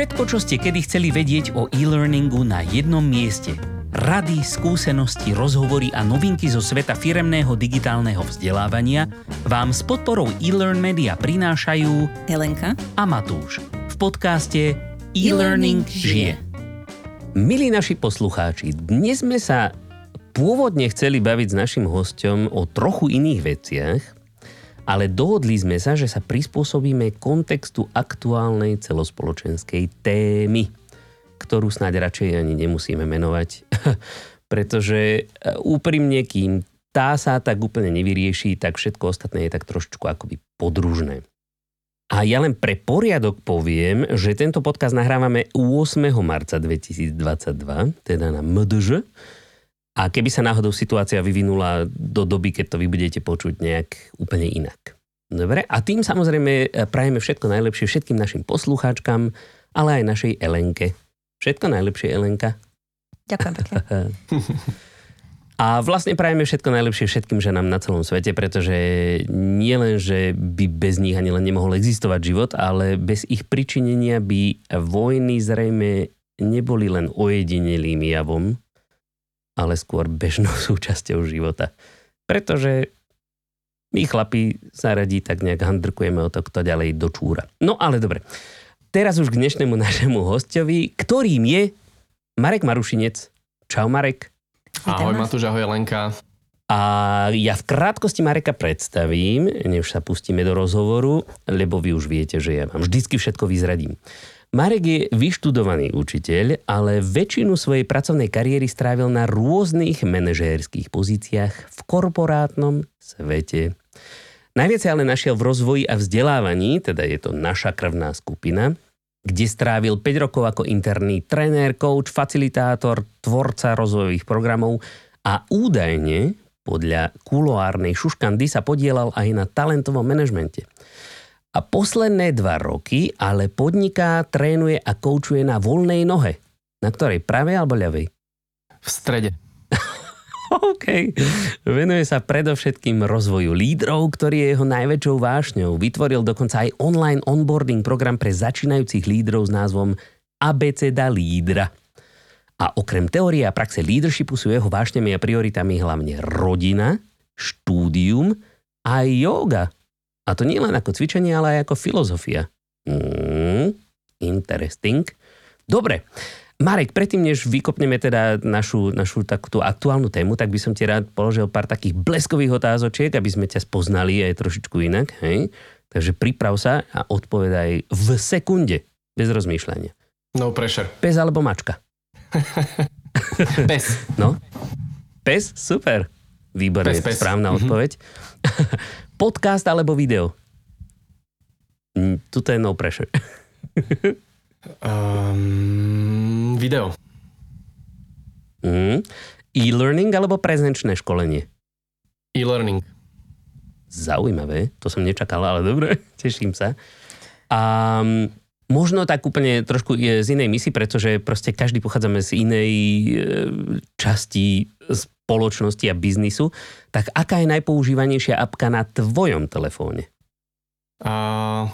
Všetko, čo ste kedy chceli vedieť o e-learningu na jednom mieste. Rady, skúsenosti, rozhovory a novinky zo sveta firemného digitálneho vzdelávania vám s podporou e-learn media prinášajú Helenka a Matúš v podcaste E-Learning žije. Milí naši poslucháči, dnes sme sa pôvodne chceli baviť s našim hostom o trochu iných veciach, ale dohodli sme sa, že sa prispôsobíme kontextu aktuálnej celospoločenskej témy, ktorú snáď radšej ani nemusíme menovať, pretože e, úprimne, kým tá sa tak úplne nevyrieši, tak všetko ostatné je tak trošičku akoby podružné. A ja len pre poriadok poviem, že tento podcast nahrávame 8. marca 2022, teda na MDŽ, a keby sa náhodou situácia vyvinula do doby, keď to vy budete počuť nejak úplne inak. Dobre, a tým samozrejme e, prajeme všetko najlepšie všetkým našim poslucháčkam, ale aj našej Elenke. Všetko najlepšie, Elenka. Ďakujem pekne. A vlastne prajeme všetko najlepšie všetkým ženám na celom svete, pretože nie len, že by bez nich ani len nemohol existovať život, ale bez ich pričinenia by vojny zrejme neboli len ojedinelým javom, ale skôr bežnou súčasťou života. Pretože my chlapi sa radí tak nejak handrkujeme o to, kto ďalej dočúra. No ale dobre. Teraz už k dnešnému našemu hostovi, ktorým je Marek Marušinec. Čau Marek. Ahoj Matúš, ahoj Lenka. A ja v krátkosti Mareka predstavím, než sa pustíme do rozhovoru, lebo vy už viete, že ja vám vždycky všetko vyzradím. Marek je vyštudovaný učiteľ, ale väčšinu svojej pracovnej kariéry strávil na rôznych manažérských pozíciách v korporátnom svete. Najviac ale našiel v rozvoji a vzdelávaní, teda je to naša krvná skupina, kde strávil 5 rokov ako interný tréner, coach, facilitátor, tvorca rozvojových programov a údajne podľa kuloárnej šuškandy sa podielal aj na talentovom manažmente. A posledné dva roky ale podniká, trénuje a koučuje na voľnej nohe. Na ktorej? Pravej alebo ľavej? V strede. OK. Venuje sa predovšetkým rozvoju lídrov, ktorý je jeho najväčšou vášňou. Vytvoril dokonca aj online onboarding program pre začínajúcich lídrov s názvom Abeceda lídra. A okrem teórie a praxe leadershipu sú jeho vášňami a prioritami hlavne rodina, štúdium a yoga. A to nie len ako cvičenie, ale aj ako filozofia. Mm, interesting. Dobre. Marek, predtým, než vykopneme teda našu, našu takúto aktuálnu tému, tak by som ti rád položil pár takých bleskových otázočiek, aby sme ťa spoznali aj trošičku inak. Hej? Takže priprav sa a odpovedaj v sekunde, bez rozmýšľania. No pressure. Pes alebo mačka? Pes. No? Pes? Super. Výborne, Pes, pes. správna Mhm. odpoveď. Podcast alebo video? Mm, Tuto je no pressure. Um, video. Mm. E-learning alebo prezenčné školenie? E-learning. Zaujímavé, to som nečakal, ale dobre, teším sa. A možno tak úplne trošku z inej misi, pretože proste každý pochádzame z inej e, časti spoločnosti a biznisu. Tak aká je najpoužívanejšia apka na tvojom telefóne? Uh,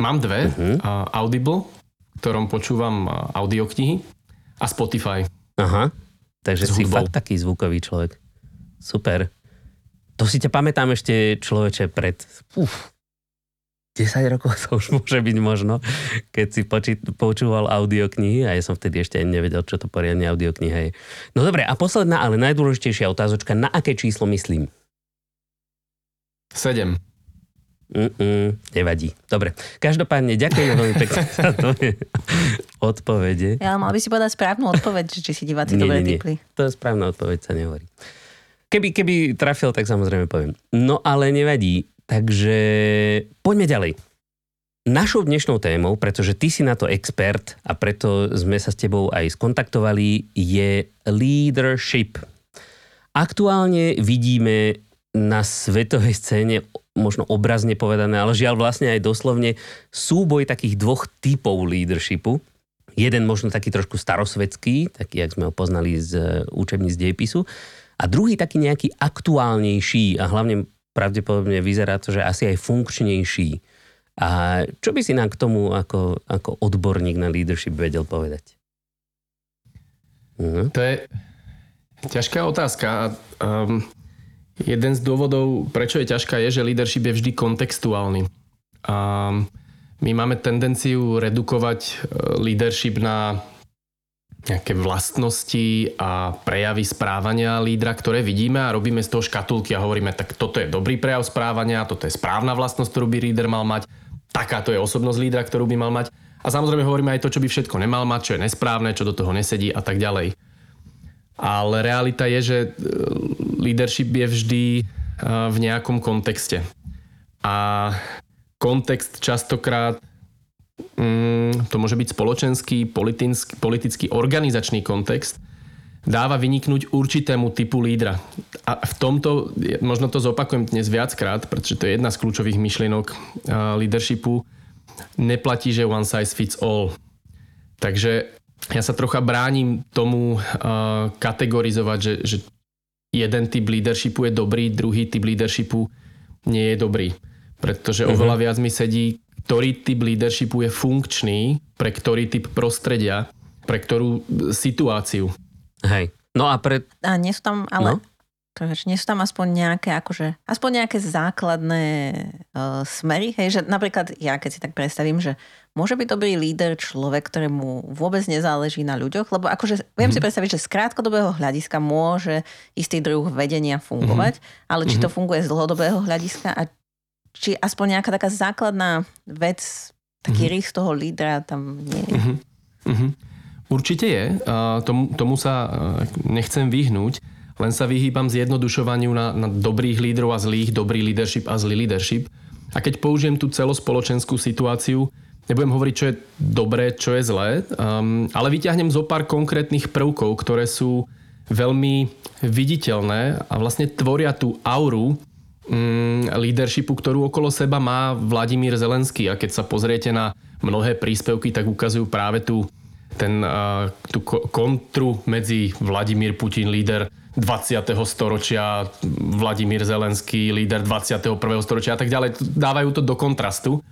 mám dve. Mhm. Uh, Audible, v ktorom počúvam audioknihy a Spotify. Aha, takže si fakt taký zvukový človek. Super. To si ťa pamätám ešte človeče pred... Uf, 10 rokov to už môže byť možno, keď si počít, počúval audioknihy a ja som vtedy ešte ani nevedel, čo to poriadne audiokniha je. No dobre, a posledná, ale najdôležitejšia otázočka, na aké číslo myslím? 7. Mm-mm, nevadí. Dobre, každopádne ďakujem veľmi pekne za tvoje odpovede. Ja mal by si povedať správnu odpoveď, či si diváci Nie, dobre nie, nie. typli. To je správna odpoveď, sa nehovorí. Keby, keby trafil, tak samozrejme poviem. No ale nevadí. Takže poďme ďalej. Našou dnešnou témou, pretože ty si na to expert a preto sme sa s tebou aj skontaktovali, je leadership. Aktuálne vidíme na svetovej scéne, možno obrazne povedané, ale žiaľ vlastne aj doslovne, súboj takých dvoch typov leadershipu. Jeden možno taký trošku starosvedský, taký, jak sme ho poznali z e, učebníc dejepisu. A druhý taký nejaký aktuálnejší a hlavne pravdepodobne vyzerá to, že asi aj funkčnejší. A čo by si nám k tomu ako, ako odborník na leadership vedel povedať? Uh-huh. To je ťažká otázka. Um, jeden z dôvodov, prečo je ťažká, je, že leadership je vždy kontextuálny. Um, my máme tendenciu redukovať e, leadership na nejaké vlastnosti a prejavy správania lídra, ktoré vidíme a robíme z toho škatulky a hovoríme, tak toto je dobrý prejav správania, toto je správna vlastnosť, ktorú by líder mal mať, takáto je osobnosť lídra, ktorú by mal mať. A samozrejme hovoríme aj to, čo by všetko nemal mať, čo je nesprávne, čo do toho nesedí a tak ďalej. Ale realita je, že e, leadership je vždy e, v nejakom kontexte. A kontext častokrát to môže byť spoločenský, politický, politický, organizačný kontext, dáva vyniknúť určitému typu lídra. A v tomto, možno to zopakujem dnes viackrát, pretože to je jedna z kľúčových myšlienok leadershipu, neplatí, že one size fits all. Takže ja sa trocha bránim tomu kategorizovať, že, že jeden typ leadershipu je dobrý, druhý typ leadershipu nie je dobrý. Pretože uh-huh. oveľa viac mi sedí, ktorý typ leadershipu je funkčný pre ktorý typ prostredia, pre ktorú situáciu. Hej. No a pre... A nie sú tam, ale... No? Preveč, nie sú tam aspoň nejaké, akože, aspoň nejaké základné uh, smery, hej, že napríklad ja keď si tak predstavím, že môže byť dobrý líder človek, ktorému vôbec nezáleží na ľuďoch, lebo akože viem mm-hmm. si mhm. predstaviť, že z krátkodobého hľadiska môže istý druh vedenia fungovať, mm-hmm. ale či to mhm. funguje z dlhodobého hľadiska a či aspoň nejaká taká základná vec, taký mm-hmm. rys toho lídra tam nie je. Mm-hmm. Mm-hmm. Určite je, tomu, tomu sa uh, nechcem vyhnúť, len sa vyhýbam zjednodušovaniu na, na dobrých lídrov a zlých, dobrý leadership a zlý leadership. A keď použijem tú celospoločenskú situáciu, nebudem hovoriť, čo je dobré, čo je zlé, um, ale vyťahnem zo pár konkrétnych prvkov, ktoré sú veľmi viditeľné a vlastne tvoria tú auru leadershipu, ktorú okolo seba má Vladimír Zelenský. A keď sa pozriete na mnohé príspevky, tak ukazujú práve tú, ten, tú kontru medzi Vladimír Putin, líder 20. storočia, Vladimír Zelenský, líder 21. storočia a tak ďalej. Dávajú to do kontrastu.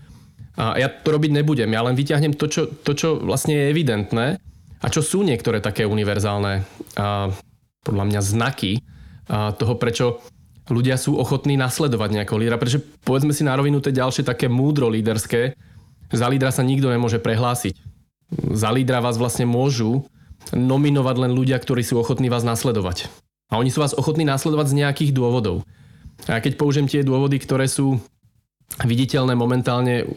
A ja to robiť nebudem, ja len vyťahnem to, čo, to, čo vlastne je evidentné a čo sú niektoré také univerzálne a, podľa mňa znaky a, toho, prečo ľudia sú ochotní nasledovať nejakého lídra. Pretože povedzme si na rovinu, to ďalšie také múdro líderské. Za lídra sa nikto nemôže prehlásiť. Za lídra vás vlastne môžu nominovať len ľudia, ktorí sú ochotní vás nasledovať. A oni sú vás ochotní následovať z nejakých dôvodov. A keď použijem tie dôvody, ktoré sú viditeľné momentálne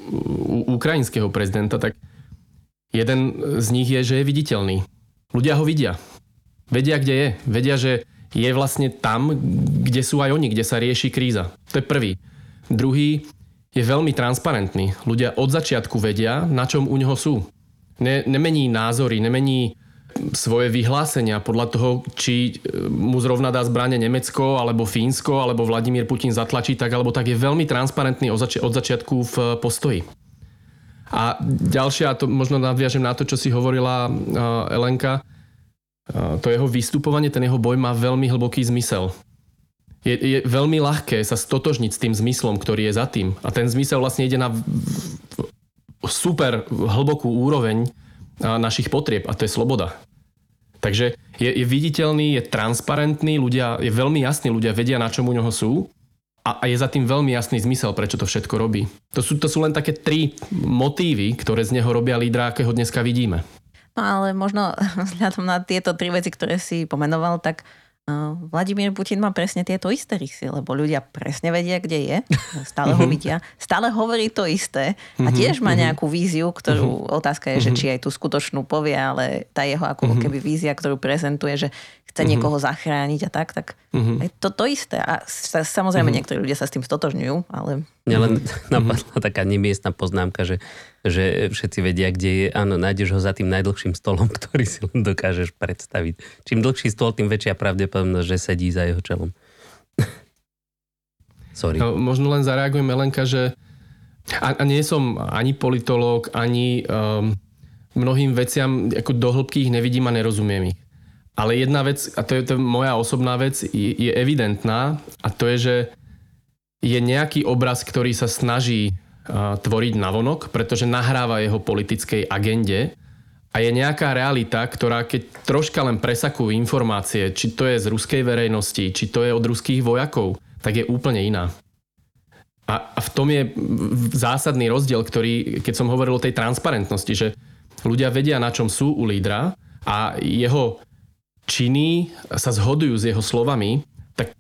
u ukrajinského prezidenta, tak jeden z nich je, že je viditeľný. Ľudia ho vidia. Vedia, kde je. Vedia, že je vlastne tam, kde sú aj oni, kde sa rieši kríza. To je prvý. Druhý je veľmi transparentný. Ľudia od začiatku vedia, na čom u neho sú. Ne, nemení názory, nemení svoje vyhlásenia podľa toho, či e, mu zrovna dá zbranie Nemecko, alebo Fínsko, alebo Vladimír Putin zatlačí tak, alebo tak je veľmi transparentný od, zači- od začiatku v e, postoji. A ďalšia, to možno nadviažem na to, čo si hovorila uh, Elenka, to jeho vystupovanie, ten jeho boj má veľmi hlboký zmysel. Je, je veľmi ľahké sa stotožniť s tým zmyslom, ktorý je za tým. A ten zmysel vlastne ide na super hlbokú úroveň našich potrieb a to je sloboda. Takže je, je viditeľný, je transparentný, ľudia, je veľmi jasný, ľudia vedia, na čom u neho sú a, a je za tým veľmi jasný zmysel, prečo to všetko robí. To sú, to sú len také tri motívy, ktoré z neho robia lídra, akého dneska vidíme. No ale možno vzhľadom na tieto tri veci, ktoré si pomenoval, tak Vladimír Putin má presne tieto isté rysy, lebo ľudia presne vedia, kde je, stále ho mhm. vidia, stále hovorí to isté a mhm, tiež má mhm. nejakú víziu, ktorú otázka je, že či aj tú skutočnú povie, ale tá jeho ako keby vízia, ktorú prezentuje, že chce niekoho zachrániť a tak, tak je to to isté. A samozrejme mm-hmm. niektorí ľudia sa s tým stotožňujú, ale... Mňa len napadla taká nemiestná poznámka, že, že všetci vedia, kde je. Áno, nájdeš ho za tým najdlhším stolom, ktorý si len dokážeš predstaviť. Čím dlhší stôl, tým väčšia pravdepodobnosť, že sedí za jeho čelom. Sorry. No, možno len zareagujem, Elenka, že a, a nie som ani politológ, ani um, mnohým veciam ako do hĺbky ich nevidím a nerozumiem ich. Ale jedna vec, a to je to moja osobná vec, je, je evidentná a to je, že je nejaký obraz, ktorý sa snaží tvoriť navonok, pretože nahráva jeho politickej agende a je nejaká realita, ktorá keď troška len presakujú informácie, či to je z ruskej verejnosti, či to je od ruských vojakov, tak je úplne iná. A, v tom je zásadný rozdiel, ktorý, keď som hovoril o tej transparentnosti, že ľudia vedia, na čom sú u lídra a jeho činy sa zhodujú s jeho slovami, tak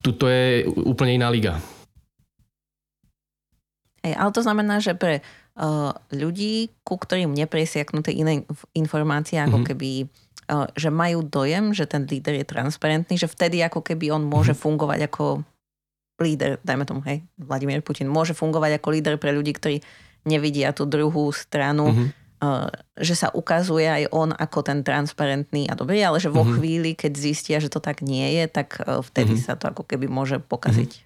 tuto je úplne iná liga. Hej, ale to znamená, že pre uh, ľudí, ku ktorým nepresiaknú tie iné informácie, ako mm-hmm. keby uh, že majú dojem, že ten líder je transparentný, že vtedy ako keby on môže mm-hmm. fungovať ako líder, dajme tomu, hej, Vladimír Putin, môže fungovať ako líder pre ľudí, ktorí nevidia tú druhú stranu, mm-hmm. uh, že sa ukazuje aj on ako ten transparentný a dobrý, ale že vo mm-hmm. chvíli, keď zistia, že to tak nie je, tak uh, vtedy mm-hmm. sa to ako keby môže pokaziť.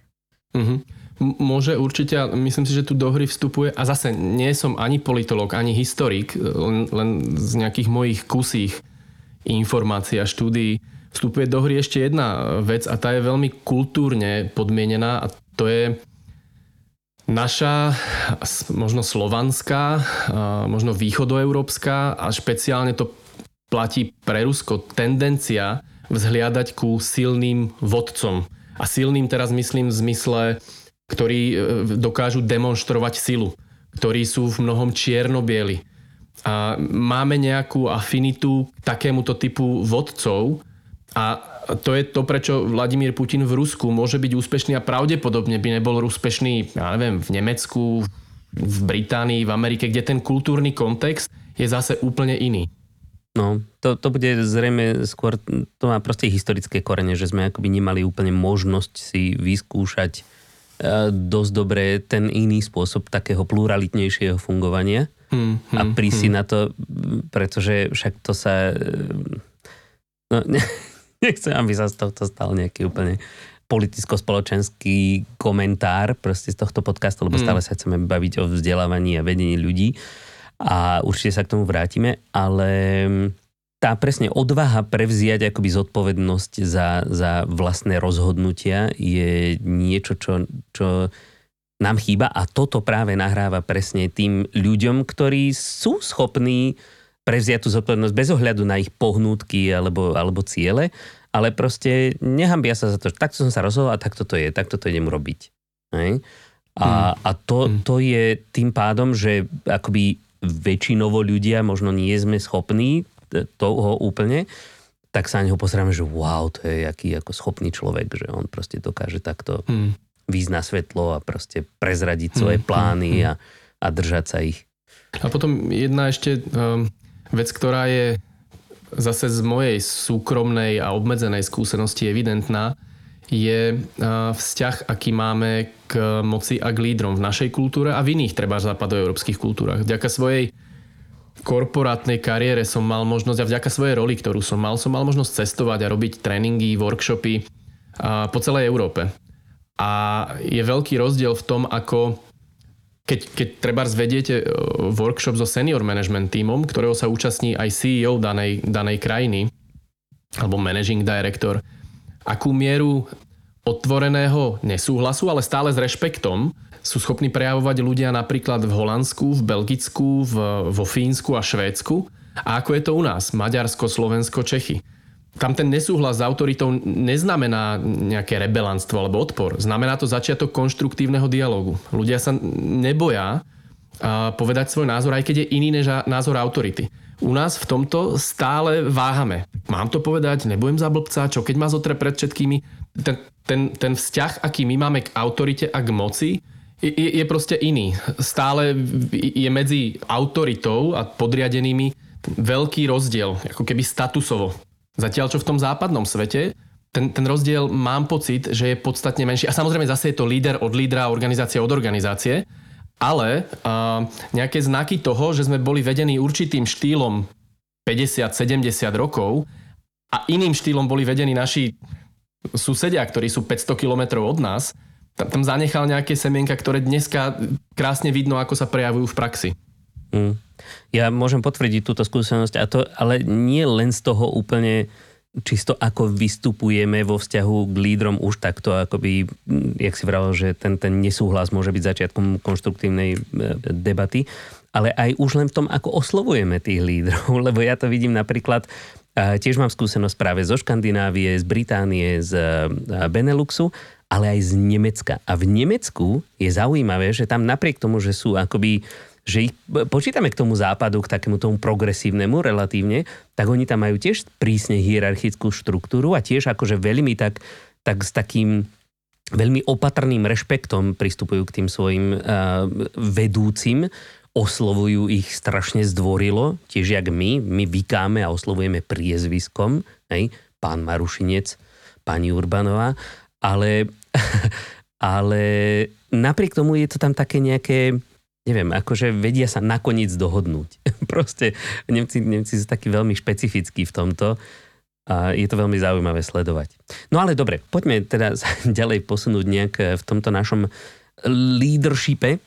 Mm-hmm. Môže určite, myslím si, že tu do hry vstupuje, a zase nie som ani politolog, ani historik, len, len z nejakých mojich kusých informácií a štúdií vstupuje do hry ešte jedna vec a tá je veľmi kultúrne podmienená a to je naša, možno slovanská, možno východoeurópska a špeciálne to platí pre Rusko, tendencia vzhliadať ku silným vodcom. A silným teraz myslím v zmysle ktorí e, dokážu demonstrovať silu, ktorí sú v mnohom čierno-bieli. A máme nejakú afinitu k takémuto typu vodcov a to je to, prečo Vladimír Putin v Rusku môže byť úspešný a pravdepodobne by nebol úspešný, ja neviem, v Nemecku, v Británii, v Amerike, kde ten kultúrny kontext je zase úplne iný. No, to, to bude zrejme skôr, to má proste historické korene, že sme akoby nemali úplne možnosť si vyskúšať dosť dobre ten iný spôsob takého pluralitnejšieho fungovania hmm, hmm, a prísť hmm. na to, pretože však to sa... No, nechcem, aby sa z tohto stal nejaký úplne politicko-spoločenský komentár proste z tohto podcastu, lebo hmm. stále sa chceme baviť o vzdelávaní a vedení ľudí a určite sa k tomu vrátime, ale tá presne odvaha prevziať akoby zodpovednosť za, za vlastné rozhodnutia je niečo, čo, čo nám chýba a toto práve nahráva presne tým ľuďom, ktorí sú schopní prevziať tú zodpovednosť bez ohľadu na ich pohnútky alebo, alebo ciele, ale proste nehambia sa za to, že takto som sa rozhodol a takto to je, takto to idem robiť. Hej? A, hmm. a to, hmm. to je tým pádom, že akoby väčšinovo ľudia možno nie sme schopní toho úplne, tak sa na neho pozeráme, že wow, to je jaký ako schopný človek, že on proste dokáže takto hmm. výjsť na svetlo a proste prezradiť svoje hmm. plány hmm. A, a držať sa ich. A potom jedna ešte um, vec, ktorá je zase z mojej súkromnej a obmedzenej skúsenosti evidentná, je uh, vzťah, aký máme k moci a k lídrom v našej kultúre a v iných treba západoeurópskych kultúrach. Vďaka svojej korporátnej kariére som mal možnosť a vďaka svojej roli, ktorú som mal, som mal možnosť cestovať a robiť tréningy, workshopy po celej Európe. A je veľký rozdiel v tom, ako keď, keď treba zvediete e, workshop so senior management týmom, ktorého sa účastní aj CEO danej, danej krajiny, alebo managing director, akú mieru otvoreného nesúhlasu, ale stále s rešpektom sú schopní prejavovať ľudia napríklad v Holandsku, v Belgicku, v, vo Fínsku a Švédsku. A ako je to u nás? Maďarsko, Slovensko, Čechy. Tam ten nesúhlas s autoritou neznamená nejaké rebelantstvo alebo odpor. Znamená to začiatok konštruktívneho dialogu. Ľudia sa neboja povedať svoj názor, aj keď je iný než názor autority. U nás v tomto stále váhame. Mám to povedať, nebudem za blbca, čo keď ma zotre pred všetkými. Ten, ten, ten vzťah, aký my máme k autorite a k moci, je, je proste iný. Stále je medzi autoritou a podriadenými veľký rozdiel, ako keby statusovo. Zatiaľ, čo v tom západnom svete, ten, ten rozdiel mám pocit, že je podstatne menší. A samozrejme zase je to líder od lídra, organizácia od organizácie, ale uh, nejaké znaky toho, že sme boli vedení určitým štýlom 50-70 rokov a iným štýlom boli vedení naši susedia, ktorí sú 500 kilometrov od nás, tam, zanechal nejaké semienka, ktoré dneska krásne vidno, ako sa prejavujú v praxi. Mm. Ja môžem potvrdiť túto skúsenosť, a to, ale nie len z toho úplne čisto ako vystupujeme vo vzťahu k lídrom už takto, akoby, jak si vravel, že ten, ten nesúhlas môže byť začiatkom konštruktívnej e, debaty, ale aj už len v tom, ako oslovujeme tých lídrov, lebo ja to vidím napríklad, tiež mám skúsenosť práve zo Škandinávie, z Británie, z e, Beneluxu, ale aj z Nemecka. A v Nemecku je zaujímavé, že tam napriek tomu, že sú akoby že ich počítame k tomu západu, k takému tomu progresívnemu relatívne, tak oni tam majú tiež prísne hierarchickú štruktúru a tiež akože veľmi tak, tak s takým veľmi opatrným rešpektom pristupujú k tým svojim uh, vedúcim, oslovujú ich strašne zdvorilo, tiež jak my, my vykáme a oslovujeme priezviskom, hej, pán Marušinec, pani Urbanová, ale, ale napriek tomu je to tam také nejaké, neviem, akože vedia sa nakoniec dohodnúť. Proste Nemci, Nemci sú takí veľmi špecifickí v tomto a je to veľmi zaujímavé sledovať. No ale dobre, poďme teda ďalej posunúť nejak v tomto našom leadershipe,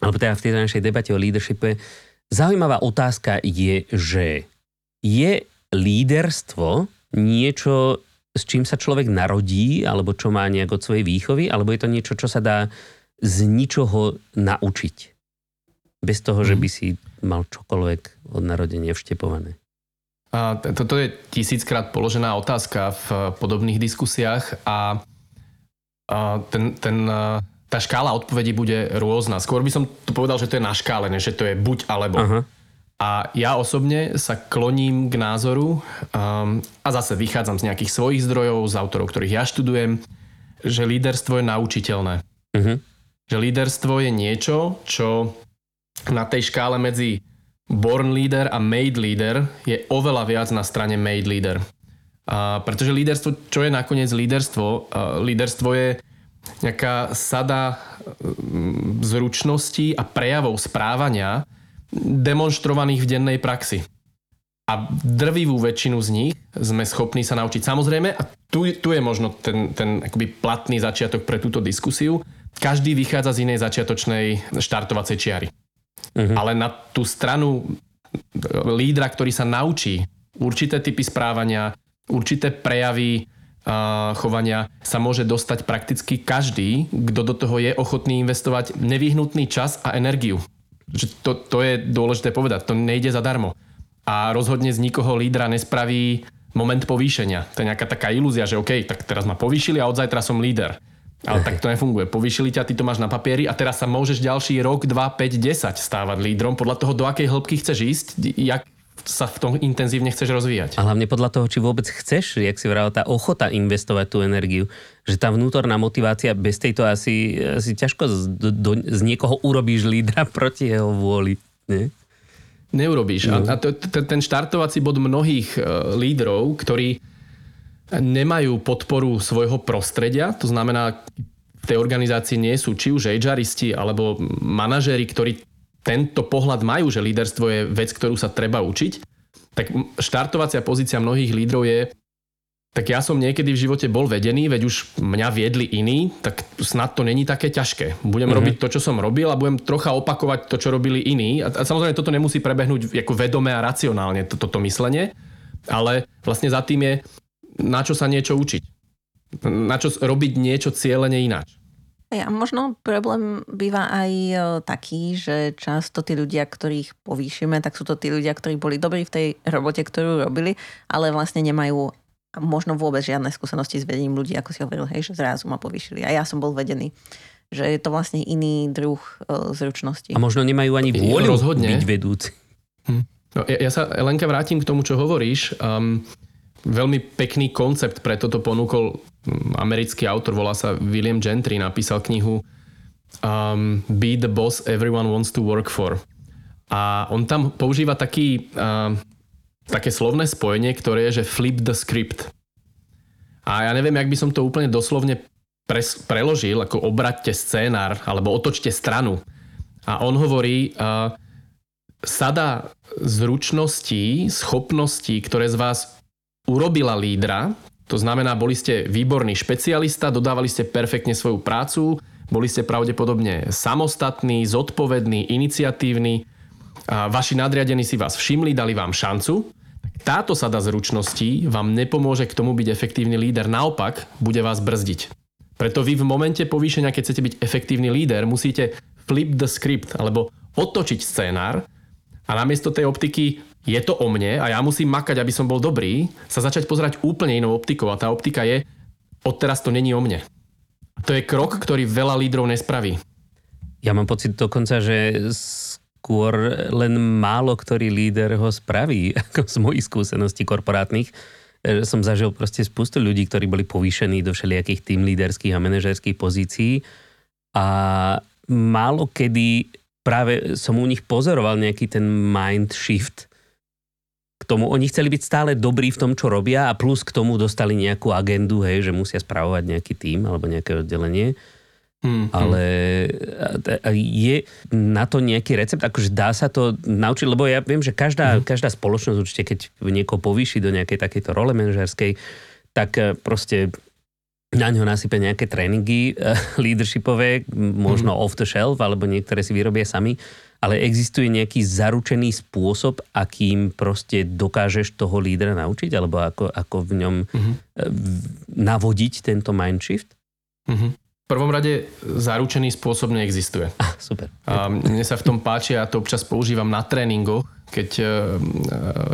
alebo teda v tejto našej debate o leadershipe. Zaujímavá otázka je, že je líderstvo niečo, s čím sa človek narodí, alebo čo má nejak od svojej výchovy, alebo je to niečo, čo sa dá z ničoho naučiť? bez toho, že mhm. by si mal čokoľvek od narodenia vštepované? A toto je tisíckrát položená otázka v podobných diskusiách a, a ten, ten, tá škála odpovedí bude rôzna. Skôr by som to povedal, že to je na škále, než že to je buď alebo. Aha. A ja osobne sa kloním k názoru um, a zase vychádzam z nejakých svojich zdrojov, z autorov, ktorých ja študujem, že líderstvo je naučiteľné. Uh-huh. Že líderstvo je niečo, čo na tej škále medzi born leader a made leader je oveľa viac na strane made leader. A pretože líderstvo, čo je nakoniec líderstvo? Líderstvo je nejaká sada mm, zručností a prejavov správania demonstrovaných v dennej praxi. A drvivú väčšinu z nich sme schopní sa naučiť. Samozrejme, a tu, tu je možno ten, ten akoby platný začiatok pre túto diskusiu, každý vychádza z inej začiatočnej štartovacej čiary. Uh-huh. Ale na tú stranu lídra, ktorý sa naučí určité typy správania, určité prejavy uh, chovania sa môže dostať prakticky každý, kto do toho je ochotný investovať nevyhnutný čas a energiu. To, to je dôležité povedať, to nejde zadarmo. A rozhodne z nikoho lídra nespraví moment povýšenia. To je nejaká taká ilúzia, že OK, tak teraz ma povýšili a od zajtra som líder. Ale tak to nefunguje. Povýšili ťa, ty to máš na papieri a teraz sa môžeš ďalší rok, 2, 5, 10 stávať lídrom podľa toho, do akej hĺbky chceš ísť, jak sa v tom intenzívne chceš rozvíjať. A hlavne podľa toho, či vôbec chceš, jak si vravel, tá ochota investovať tú energiu, že tá vnútorná motivácia, bez tejto asi, asi ťažko z, do, z niekoho urobíš lídra proti jeho vôli. Nie? Neurobíš. No. A, a to, to, ten štartovací bod mnohých uh, lídrov, ktorí nemajú podporu svojho prostredia, to znamená, v tej organizácii nie sú či už HRisti alebo manažéri, ktorí tento pohľad majú, že líderstvo je vec, ktorú sa treba učiť, tak štartovacia pozícia mnohých lídrov je tak ja som niekedy v živote bol vedený, veď už mňa viedli iní, tak snad to není také ťažké. Budem mm-hmm. robiť to, čo som robil a budem trocha opakovať to, čo robili iní. A, a samozrejme toto nemusí prebehnúť ako vedomé a racionálne, toto to, to myslenie, ale vlastne za tým je na čo sa niečo učiť. Na čo robiť niečo cieľene ináč. A možno problém býva aj taký, že často tí ľudia, ktorých povýšime, tak sú to tí ľudia, ktorí boli dobrí v tej robote, ktorú robili, ale vlastne nemajú možno vôbec žiadne skúsenosti s vedením ľudí, ako si hovoril, hej, že zrazu ma povýšili. A ja som bol vedený že je to vlastne iný druh uh, zručnosti. A možno nemajú ani vôľu Rozhodne. byť vedúci. Hm. No, ja, ja sa, Lenka, vrátim k tomu, čo hovoríš. Um, Veľmi pekný koncept pre toto ponúkol mm, americký autor, volá sa William Gentry, napísal knihu um, Be the boss everyone wants to work for. A on tam používa taký, uh, také slovné spojenie, ktoré je, že flip the script. A ja neviem, jak by som to úplne doslovne pres, preložil, ako obraťte scénár, alebo otočte stranu. A on hovorí, uh, sada zručností, schopností, ktoré z vás urobila lídra, to znamená, boli ste výborný špecialista, dodávali ste perfektne svoju prácu, boli ste pravdepodobne samostatní, zodpovední, iniciatívni, a vaši nadriadení si vás všimli, dali vám šancu. Táto sada zručností vám nepomôže k tomu byť efektívny líder, naopak bude vás brzdiť. Preto vy v momente povýšenia, keď chcete byť efektívny líder, musíte flip the script, alebo otočiť scénár a namiesto tej optiky je to o mne a ja musím makať, aby som bol dobrý, sa začať pozerať úplne inou optikou a tá optika je, odteraz to není o mne. To je krok, ktorý veľa lídrov nespraví. Ja mám pocit dokonca, že skôr len málo ktorý líder ho spraví, ako z mojich skúseností korporátnych. E, som zažil proste spustu ľudí, ktorí boli povýšení do všelijakých tým líderských a manažerských pozícií a málo kedy práve som u nich pozoroval nejaký ten mind shift tomu. Oni chceli byť stále dobrí v tom, čo robia a plus k tomu dostali nejakú agendu, hej, že musia spravovať nejaký tým alebo nejaké oddelenie. Hmm, Ale je na to nejaký recept? Akože dá sa to naučiť? Lebo ja viem, že každá, hmm. každá spoločnosť určite, keď niekoho povýši do nejakej takejto role manažerskej, tak eh, proste na ňo nasype nejaké tréningy uh, leadershipové, možno hmm. off the shelf, alebo niektoré si vyrobia sami, ale existuje nejaký zaručený spôsob, akým proste dokážeš toho lídra naučiť, alebo ako, ako v ňom hmm. navodiť tento mindshift? Hmm prvom rade zaručený spôsob neexistuje. Ah, super. A mne sa v tom páči, ja to občas používam na tréningoch, keď uh,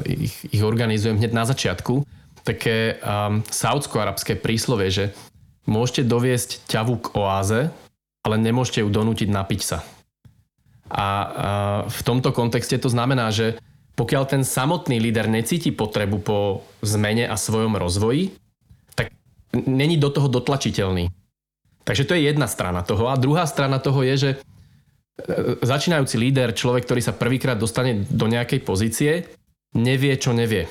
ich, ich organizujem hneď na začiatku. Také um, saudsko-arabské príslovie, že môžete doviesť ťavu k oáze, ale nemôžete ju donútiť napiť sa. A v tomto kontexte to znamená, že pokiaľ ten samotný líder necíti potrebu po zmene a svojom rozvoji, tak není do toho dotlačiteľný. Takže to je jedna strana toho. A druhá strana toho je, že e, začínajúci líder, človek, ktorý sa prvýkrát dostane do nejakej pozície, nevie, čo nevie.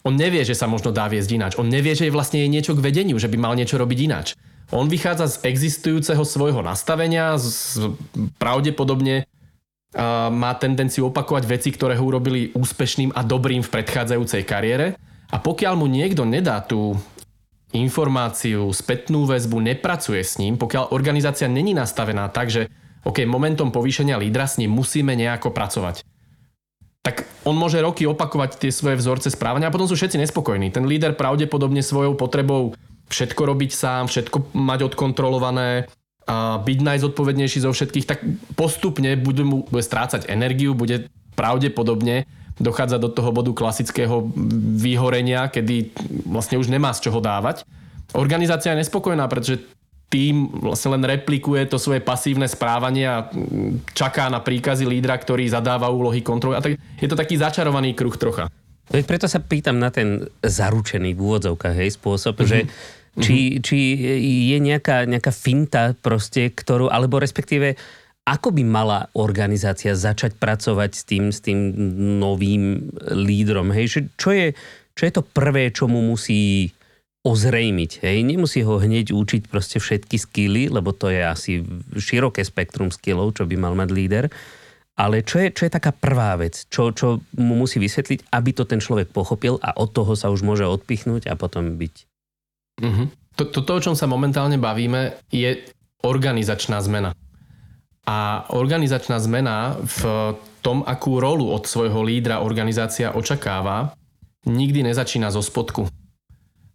On nevie, že sa možno dá viesť ináč. On nevie, že je vlastne niečo k vedeniu, že by mal niečo robiť ináč. On vychádza z existujúceho svojho nastavenia, z, pravdepodobne a má tendenciu opakovať veci, ktoré ho urobili úspešným a dobrým v predchádzajúcej kariére. A pokiaľ mu niekto nedá tú informáciu, spätnú väzbu, nepracuje s ním, pokiaľ organizácia není nastavená tak, že OK, momentom povýšenia lídra s ním musíme nejako pracovať. Tak on môže roky opakovať tie svoje vzorce správania a potom sú všetci nespokojní. Ten líder pravdepodobne svojou potrebou všetko robiť sám, všetko mať odkontrolované, a byť najzodpovednejší zo všetkých, tak postupne bude mu bude strácať energiu, bude pravdepodobne dochádza do toho bodu klasického vyhorenia, kedy vlastne už nemá z čoho dávať. Organizácia je nespokojná, pretože tým vlastne len replikuje to svoje pasívne správanie a čaká na príkazy lídra, ktorý zadáva úlohy kontroly. A tak je to taký začarovaný kruh trocha. Preto sa pýtam na ten zaručený v úvodzovkách hej, spôsob, mm-hmm. že či, či je nejaká, nejaká finta proste, ktorú, alebo respektíve ako by mala organizácia začať pracovať s tým, s tým novým lídrom? Hej? Čo, je, čo je to prvé, čo mu musí ozrejmiť. Hej? Nemusí ho hneď učiť proste všetky skily, lebo to je asi široké spektrum skillov, čo by mal mať líder. Ale čo je, čo je taká prvá vec, čo, čo mu musí vysvetliť, aby to ten človek pochopil a od toho sa už môže odpichnúť a potom byť. Mm-hmm. To, to, to, o čom sa momentálne bavíme, je organizačná zmena. A organizačná zmena v tom, akú rolu od svojho lídra organizácia očakáva, nikdy nezačína zo spodku.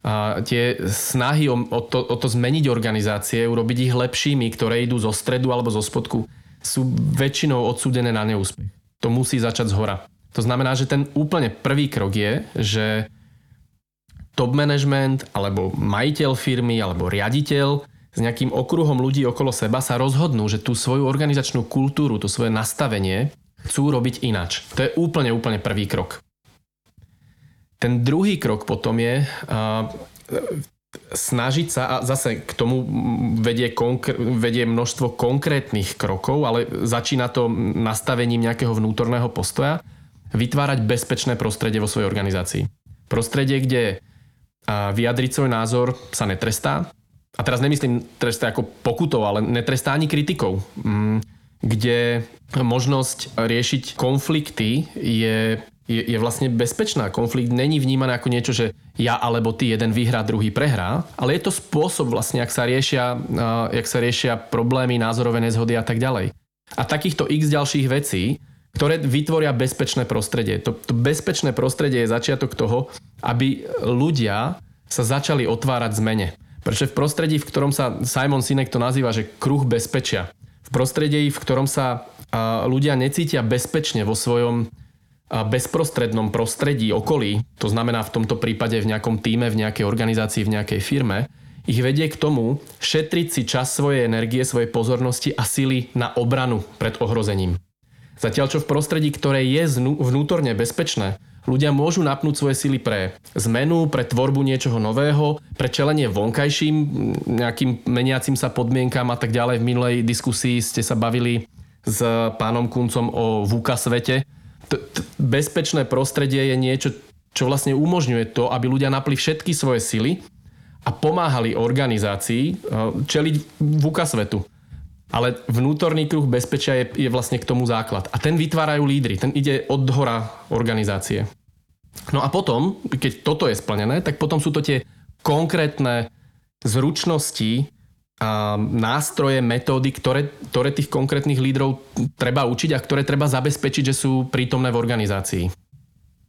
A tie snahy o, o, to, o to zmeniť organizácie, urobiť ich lepšími, ktoré idú zo stredu alebo zo spodku, sú väčšinou odsúdené na neúspech. To musí začať z hora. To znamená, že ten úplne prvý krok je, že top management alebo majiteľ firmy alebo riaditeľ s nejakým okruhom ľudí okolo seba sa rozhodnú, že tú svoju organizačnú kultúru, to svoje nastavenie chcú robiť inač. To je úplne, úplne prvý krok. Ten druhý krok potom je uh, snažiť sa, a zase k tomu vedie, konkr- vedie množstvo konkrétnych krokov, ale začína to nastavením nejakého vnútorného postoja, vytvárať bezpečné prostredie vo svojej organizácii. Prostredie, kde vyjadriť svoj názor sa netrestá, a teraz nemyslím trestá ako pokutou, ale netrestá ani kritikou, mm, kde možnosť riešiť konflikty je, je, je vlastne bezpečná. Konflikt není vnímaný ako niečo, že ja alebo ty jeden vyhrá, druhý prehrá, ale je to spôsob vlastne, ak sa riešia, jak sa riešia problémy, názorové nezhody a tak ďalej. A takýchto x ďalších vecí, ktoré vytvoria bezpečné prostredie. To, to bezpečné prostredie je začiatok toho, aby ľudia sa začali otvárať zmene. Pretože v prostredí, v ktorom sa Simon Sinek to nazýva, že kruh bezpečia, v prostredí, v ktorom sa ľudia necítia bezpečne vo svojom bezprostrednom prostredí, okolí, to znamená v tomto prípade v nejakom týme, v nejakej organizácii, v nejakej firme, ich vedie k tomu šetriť si čas svojej energie, svojej pozornosti a sily na obranu pred ohrozením. Zatiaľ čo v prostredí, ktoré je vnútorne bezpečné, ľudia môžu napnúť svoje sily pre zmenu, pre tvorbu niečoho nového, pre čelenie vonkajším nejakým meniacim sa podmienkam a tak ďalej. V minulej diskusii ste sa bavili s pánom Kuncom o VUKA svete, bezpečné prostredie je niečo, čo vlastne umožňuje to, aby ľudia napli všetky svoje sily a pomáhali organizácii eh, čeliť vúka svetu. Ale vnútorný kruh bezpečia je, je vlastne k tomu základ. A ten vytvárajú lídry. Ten ide od hora organizácie. No a potom, keď toto je splnené, tak potom sú to tie konkrétne zručnosti, a nástroje, metódy, ktoré, ktoré tých konkrétnych lídrov treba učiť a ktoré treba zabezpečiť, že sú prítomné v organizácii.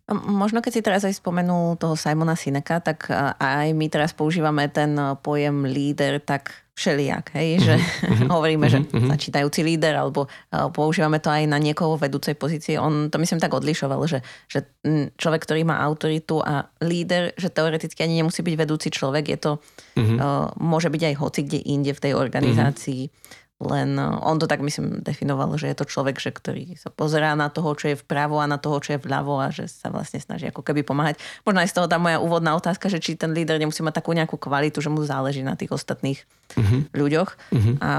Možno keď si teraz aj spomenul toho Simona Sineka, tak aj my teraz používame ten pojem líder tak všelijak, hej, že uh-huh. hovoríme, že mhm. začítajúci líder, alebo používame to aj na niekoho vedúcej pozície. On to myslím tak odlišoval, že, že človek, ktorý má autoritu a líder, že teoreticky ani nemusí byť vedúci človek, je to, uh-huh. môže byť aj hoci kde inde v tej organizácii. Uh-huh len eh, on to tak myslím definoval, že je to človek, že, ktorý sa pozerá na toho, čo je vpravo a na toho, čo je vľavo a že sa vlastne snaží ako keby pomáhať. Možno aj z toho tá moja úvodná otázka, že či ten líder nemusí mať takú nejakú kvalitu, že mu záleží na tých ostatných uh-huh. ľuďoch. Uh-huh. A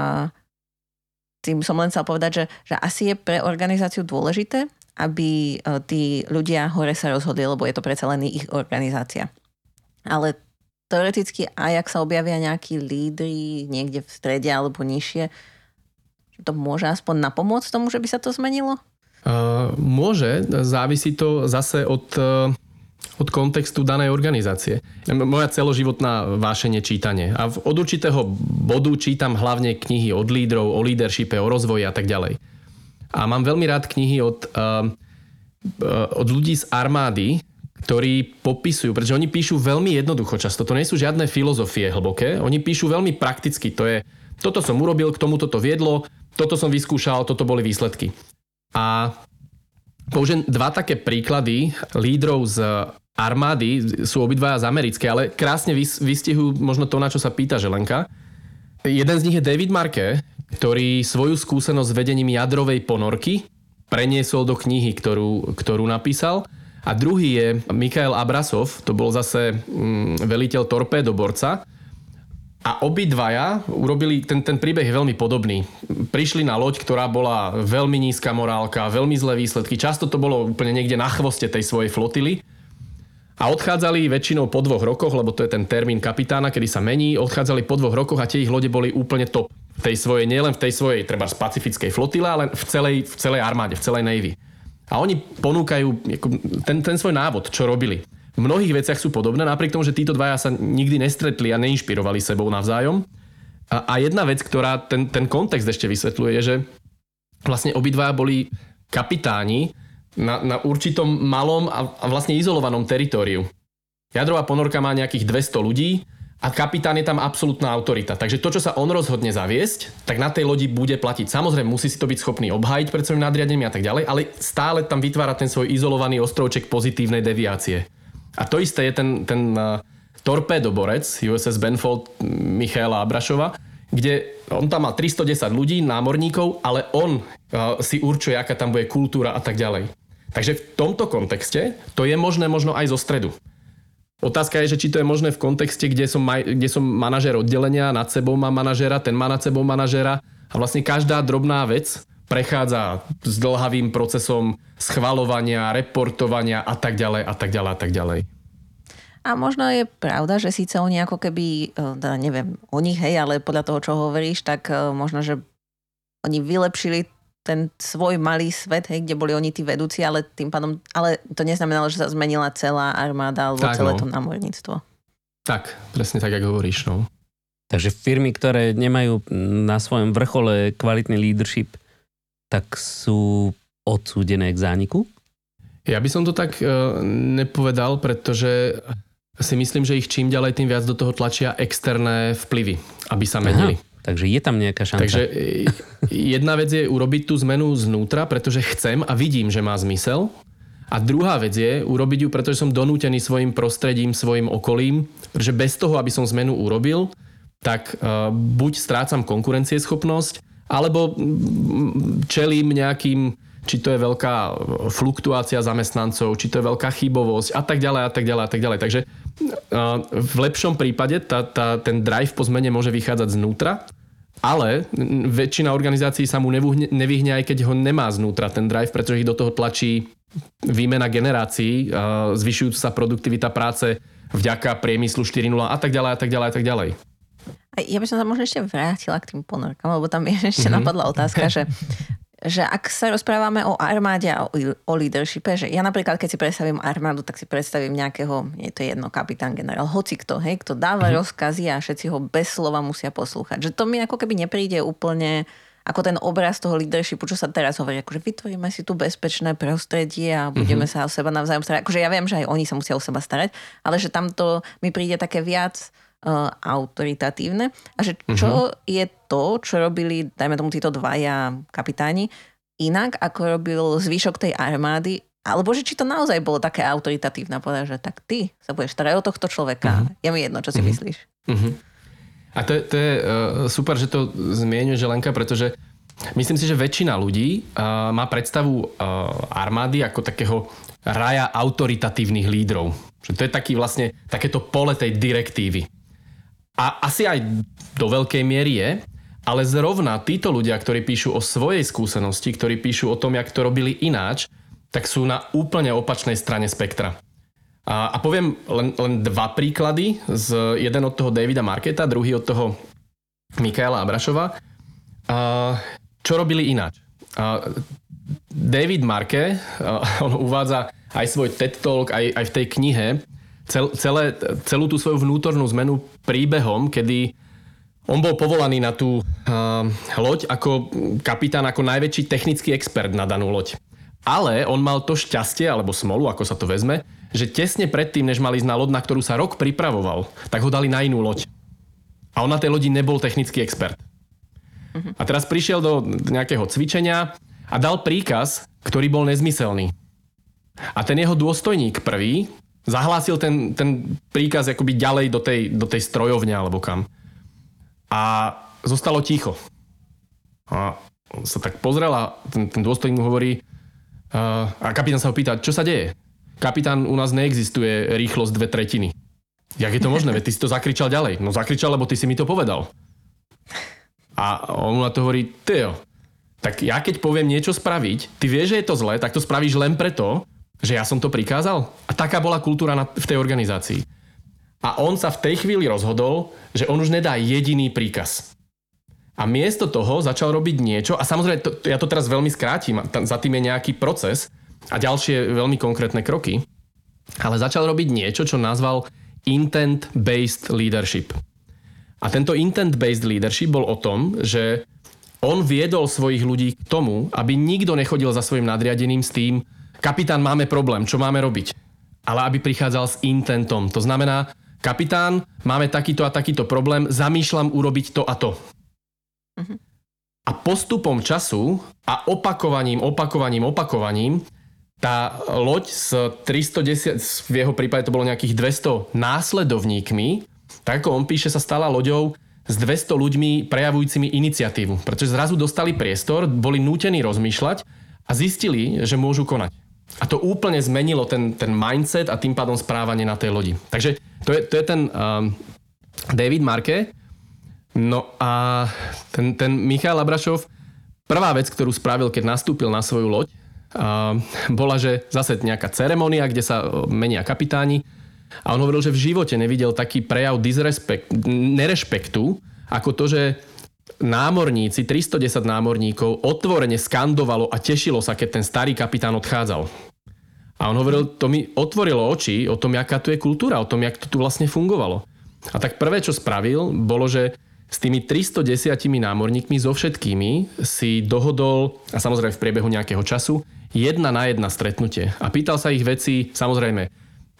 tým som len chcel povedať, že, že asi je pre organizáciu dôležité, aby eh, tí ľudia hore sa rozhodli, lebo je to predsa len ich organizácia. Ale teoreticky aj ak sa objavia nejakí lídry niekde v strede alebo nižšie, to môže aspoň napomôcť tomu, že by sa to zmenilo? Uh, môže, závisí to zase od, uh, od kontextu danej organizácie. Moja celoživotná vášenie čítanie. A od určitého bodu čítam hlavne knihy od lídrov, o leadershipe, o rozvoji a tak ďalej. A mám veľmi rád knihy od, uh, od ľudí z armády, ktorí popisujú, pretože oni píšu veľmi jednoducho často. To nie sú žiadne filozofie hlboké, oni píšu veľmi prakticky. To je, toto som urobil, k tomu toto viedlo, toto som vyskúšal, toto boli výsledky. A použijem dva také príklady lídrov z armády, sú obidvaja z americké, ale krásne vystihujú možno to, na čo sa pýta Želenka. Jeden z nich je David Marke, ktorý svoju skúsenosť s vedením jadrovej ponorky preniesol do knihy, ktorú, ktorú napísal a druhý je Mikael Abrasov, to bol zase mm, veliteľ torpédoborca. A obidvaja urobili, ten, ten príbeh je veľmi podobný. Prišli na loď, ktorá bola veľmi nízka morálka, veľmi zlé výsledky. Často to bolo úplne niekde na chvoste tej svojej flotily. A odchádzali väčšinou po dvoch rokoch, lebo to je ten termín kapitána, kedy sa mení, odchádzali po dvoch rokoch a tie ich lode boli úplne top. V tej svojej, nielen v tej svojej treba pacifickej flotile, ale v celej, v celej armáde, v celej Navy. A oni ponúkajú ten, ten svoj návod, čo robili. V mnohých veciach sú podobné, napriek tomu, že títo dvaja sa nikdy nestretli a neinšpirovali sebou navzájom. A, a jedna vec, ktorá ten, ten kontext ešte vysvetľuje, je, že vlastne obidvaja boli kapitáni na, na určitom malom a, a vlastne izolovanom teritóriu. Jadrová ponorka má nejakých 200 ľudí, a kapitán je tam absolútna autorita. Takže to, čo sa on rozhodne zaviesť, tak na tej lodi bude platiť. Samozrejme, musí si to byť schopný obhajiť pred svojim nadriadením a tak ďalej, ale stále tam vytvára ten svoj izolovaný ostrovček pozitívnej deviácie. A to isté je ten, ten uh, torpédoborec USS Benfold Michaela Abrašova, kde on tam má 310 ľudí, námorníkov, ale on uh, si určuje, aká tam bude kultúra a tak ďalej. Takže v tomto kontexte to je možné možno aj zo stredu. Otázka je, že či to je možné v kontexte, kde som, maj, kde som manažer oddelenia, nad sebou mám manažera, ten má nad sebou manažera a vlastne každá drobná vec prechádza s dlhavým procesom schvalovania, reportovania a tak ďalej a tak ďalej a tak ďalej. A možno je pravda, že síce oni ako keby, e, teda neviem o hej, ale podľa toho, čo hovoríš, tak e, možno, že oni vylepšili ten svoj malý svet, hej, kde boli oni tí vedúci, ale tým pádom, ale to neznamenalo, že sa zmenila celá armáda alebo tak, celé no. to námorníctvo. Tak, presne tak, ako hovoríš. No. Takže firmy, ktoré nemajú na svojom vrchole kvalitný leadership, tak sú odsúdené k zániku? Ja by som to tak uh, nepovedal, pretože si myslím, že ich čím ďalej, tým viac do toho tlačia externé vplyvy, aby sa menili. Aha, takže je tam nejaká šanca. Takže e, jedna vec je urobiť tú zmenu znútra, pretože chcem a vidím, že má zmysel. A druhá vec je urobiť ju, pretože som donútený svojim prostredím, svojim okolím, pretože bez toho, aby som zmenu urobil, tak uh, buď strácam konkurencieschopnosť, alebo čelím nejakým či to je veľká fluktuácia zamestnancov, či to je veľká chybovosť a tak ďalej a tak ďalej a tak ďalej. Takže v lepšom prípade tá, tá, ten drive po zmene môže vychádzať znútra, ale väčšina organizácií sa mu nevyhne, aj keď ho nemá znútra ten drive, pretože ich do toho tlačí výmena generácií, zvyšujúca sa produktivita práce vďaka priemyslu 4.0 a tak ďalej a tak ďalej a tak ďalej. Ja by som sa možno ešte vrátila k tým ponorkám, lebo tam je ešte mm-hmm. napadla otázka, že že ak sa rozprávame o armáde a o, o leadershipe, že ja napríklad, keď si predstavím armádu, tak si predstavím nejakého, je to jedno, kapitán, generál, hoci kto, hej, kto dáva mm-hmm. rozkazy a všetci ho bez slova musia poslúchať. Že to mi ako keby nepríde úplne ako ten obraz toho leadershipu, čo sa teraz hovorí, akože vytvoríme si tu bezpečné prostredie a budeme mm-hmm. sa o seba navzájom starať. Akože ja viem, že aj oni sa musia o seba starať, ale že tamto mi príde také viac uh, autoritatívne a že čo uh-huh. je to, čo robili, dajme tomu títo dvaja kapitáni, inak ako robil zvyšok tej armády, alebo že či to naozaj bolo také autoritatívne povedať, že tak ty sa budeš starať o tohto človeka. Uh-huh. Je mi jedno, čo si uh-huh. myslíš. Uh-huh. A to je, to je uh, super, že to zmienuje Želenka, pretože myslím si, že väčšina ľudí uh, má predstavu uh, armády ako takého raja autoritatívnych lídrov. Že to je taký vlastne, takéto pole tej direktívy. A asi aj do veľkej miery je, ale zrovna títo ľudia, ktorí píšu o svojej skúsenosti, ktorí píšu o tom, jak to robili ináč, tak sú na úplne opačnej strane spektra. A, a poviem len, len dva príklady, z, jeden od toho Davida Marketa, druhý od toho Mikaela Abrašova. A, čo robili ináč? A, David Marke, on uvádza aj svoj TED Talk, aj, aj v tej knihe, cel, celé, celú tú svoju vnútornú zmenu príbehom, kedy on bol povolaný na tú uh, loď ako kapitán, ako najväčší technický expert na danú loď. Ale on mal to šťastie, alebo smolu, ako sa to vezme, že tesne predtým, než mal ísť na loď, na ktorú sa rok pripravoval, tak ho dali na inú loď. A on na tej lodi nebol technický expert. A teraz prišiel do nejakého cvičenia a dal príkaz, ktorý bol nezmyselný. A ten jeho dôstojník prvý zahlásil ten, ten príkaz akoby ďalej do tej, do tej strojovne alebo kam. A zostalo ticho. A sa tak pozrel a ten, ten dôstojník mu hovorí uh, a kapitán sa ho pýta, čo sa deje? Kapitán, u nás neexistuje rýchlosť dve tretiny. Jak je to možné? Veď ty si to zakričal ďalej. No zakričal, lebo ty si mi to povedal. A on mu na to hovorí, Teo, tak ja keď poviem niečo spraviť, ty vieš, že je to zlé, tak to spravíš len preto, že ja som to prikázal? A taká bola kultúra na, v tej organizácii. A on sa v tej chvíli rozhodol, že on už nedá jediný príkaz. A miesto toho začal robiť niečo, a samozrejme, to, ja to teraz veľmi skrátim, za tým je nejaký proces a ďalšie veľmi konkrétne kroky, ale začal robiť niečo, čo nazval intent-based leadership. A tento intent-based leadership bol o tom, že on viedol svojich ľudí k tomu, aby nikto nechodil za svojim nadriadeným s tým, kapitán, máme problém, čo máme robiť? Ale aby prichádzal s intentom. To znamená, kapitán, máme takýto a takýto problém, zamýšľam urobiť to a to. Uh-huh. A postupom času a opakovaním, opakovaním, opakovaním tá loď s 310, v jeho prípade to bolo nejakých 200 následovníkmi, tak ako on píše, sa stala loďou s 200 ľuďmi prejavujúcimi iniciatívu. Pretože zrazu dostali priestor, boli nútení rozmýšľať a zistili, že môžu konať. A to úplne zmenilo ten, ten mindset a tým pádom správanie na tej lodi. Takže to je, to je ten um, David Marke. No a ten, ten Michal Abrašov, prvá vec, ktorú spravil, keď nastúpil na svoju loď, uh, bola, že zase nejaká ceremonia, kde sa uh, menia kapitáni. A on hovoril, že v živote nevidel taký prejav disrespekt, nerešpektu, ako to, že námorníci, 310 námorníkov otvorene skandovalo a tešilo sa, keď ten starý kapitán odchádzal. A on hovoril, to mi otvorilo oči o tom, aká tu je kultúra, o tom, jak to tu vlastne fungovalo. A tak prvé, čo spravil, bolo, že s tými 310 námorníkmi so všetkými si dohodol, a samozrejme v priebehu nejakého času, jedna na jedna stretnutie a pýtal sa ich veci, samozrejme,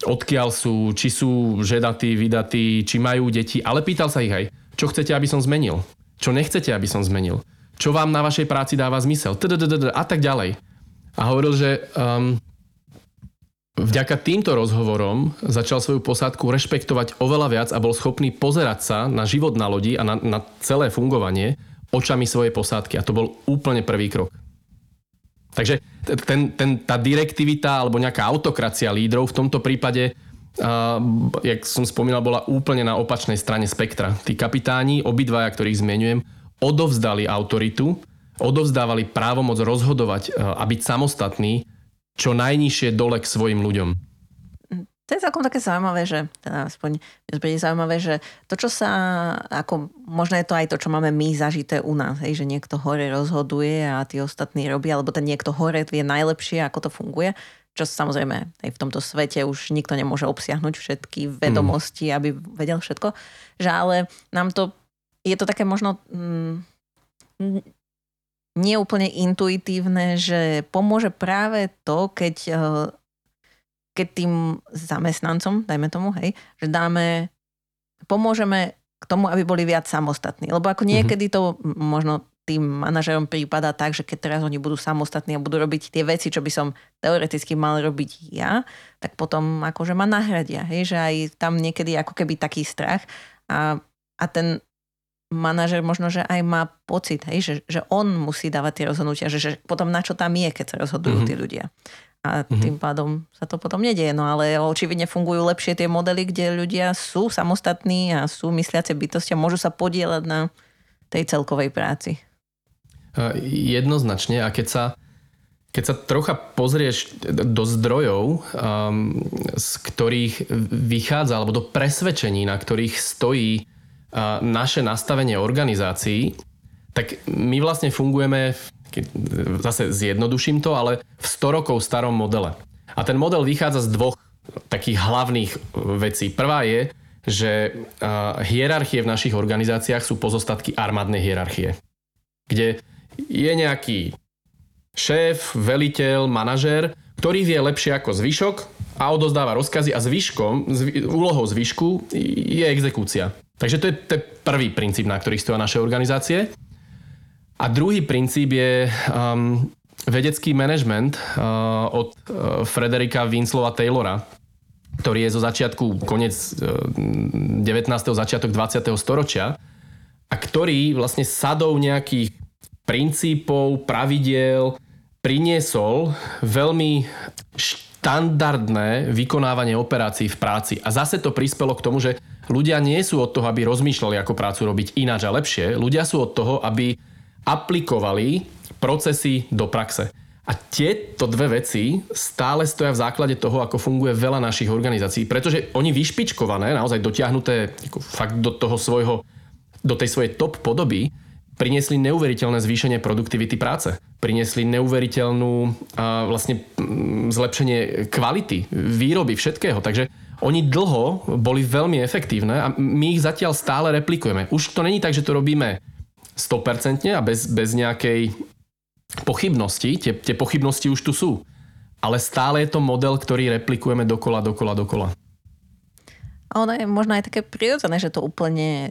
odkiaľ sú, či sú ženatí, vydatí, či majú deti, ale pýtal sa ich aj, čo chcete, aby som zmenil, čo nechcete, aby som zmenil, čo vám na vašej práci dáva zmysel, a tak ďalej. A hovoril, že um, vďaka týmto rozhovorom začal svoju posádku rešpektovať oveľa viac a bol schopný pozerať sa na život na lodi a na, na celé fungovanie očami svojej posádky. A to bol úplne prvý krok. Takže ten, ten, tá direktivita alebo nejaká autokracia lídrov v tomto prípade Uh, jak som spomínal, bola úplne na opačnej strane spektra. Tí kapitáni, obidvaja, ktorých zmienujem, odovzdali autoritu, odovzdávali právomoc rozhodovať uh, a byť samostatní čo najnižšie dole k svojim ľuďom. To je celkom také zaujímavé, že, teda aspoň je zaujímavé, že to, čo sa, ako možno je to aj to, čo máme my zažité u nás, hej, že niekto hore rozhoduje a tí ostatní robia, alebo ten niekto hore vie najlepšie, ako to funguje, čo samozrejme aj v tomto svete už nikto nemôže obsiahnuť všetky vedomosti, mm. aby vedel všetko, že ale nám to, je to také možno mm, neúplne intuitívne, že pomôže práve to, keď keď tým zamestnancom, dajme tomu, hej, že dáme, pomôžeme k tomu, aby boli viac samostatní. Lebo ako mhm. niekedy to možno tým manažerom prípada tak, že keď teraz oni budú samostatní a budú robiť tie veci, čo by som teoreticky mal robiť ja, tak potom akože ma nahradia. Hej, že aj tam niekedy ako keby taký strach a, a ten manažer možno, že aj má pocit, hej, že, že on musí dávať tie rozhodnutia, že, že potom na čo tam je, keď sa rozhodujú mm-hmm. tí ľudia a mm-hmm. tým pádom sa to potom nedieje. No ale očividne fungujú lepšie tie modely, kde ľudia sú samostatní a sú mysliace bytosti a môžu sa podielať na tej celkovej práci. Jednoznačne a keď sa, keď sa trocha pozrieš do zdrojov, um, z ktorých vychádza, alebo do presvedčení, na ktorých stojí uh, naše nastavenie organizácií, tak my vlastne fungujeme v zase zjednoduším to, ale v 100 rokov starom modele. A ten model vychádza z dvoch takých hlavných e, vecí. Prvá je, že hierarchie v našich organizáciách sú pozostatky armádnej hierarchie. Kde je nejaký šéf, veliteľ, manažér, ktorý vie lepšie ako zvyšok a odozdáva rozkazy a zvyškom, zvy, úlohou zvyšku je exekúcia. Takže to je, to je prvý princíp, na ktorých stojí naše organizácie. A druhý princíp je um, vedecký manažment uh, od uh, Frederika Winslova Taylora, ktorý je zo začiatku, konec uh, 19. začiatok 20. storočia a ktorý vlastne sadou nejakých princípov, pravidiel priniesol veľmi štandardné vykonávanie operácií v práci. A zase to prispelo k tomu, že ľudia nie sú od toho, aby rozmýšľali, ako prácu robiť ináč a lepšie. Ľudia sú od toho, aby aplikovali procesy do praxe. A tieto dve veci stále stoja v základe toho, ako funguje veľa našich organizácií, pretože oni vyšpičkované, naozaj dotiahnuté fakt do toho svojho, do tej svojej top podoby, priniesli neuveriteľné zvýšenie produktivity práce. Priniesli neuveriteľnú a vlastne zlepšenie kvality, výroby, všetkého. Takže oni dlho boli veľmi efektívne a my ich zatiaľ stále replikujeme. Už to není tak, že to robíme 100% a bez, bez nejakej pochybnosti. Tie, tie pochybnosti už tu sú. Ale stále je to model, ktorý replikujeme dokola, dokola, dokola. A ono je možno aj také prirodzené, že to úplne,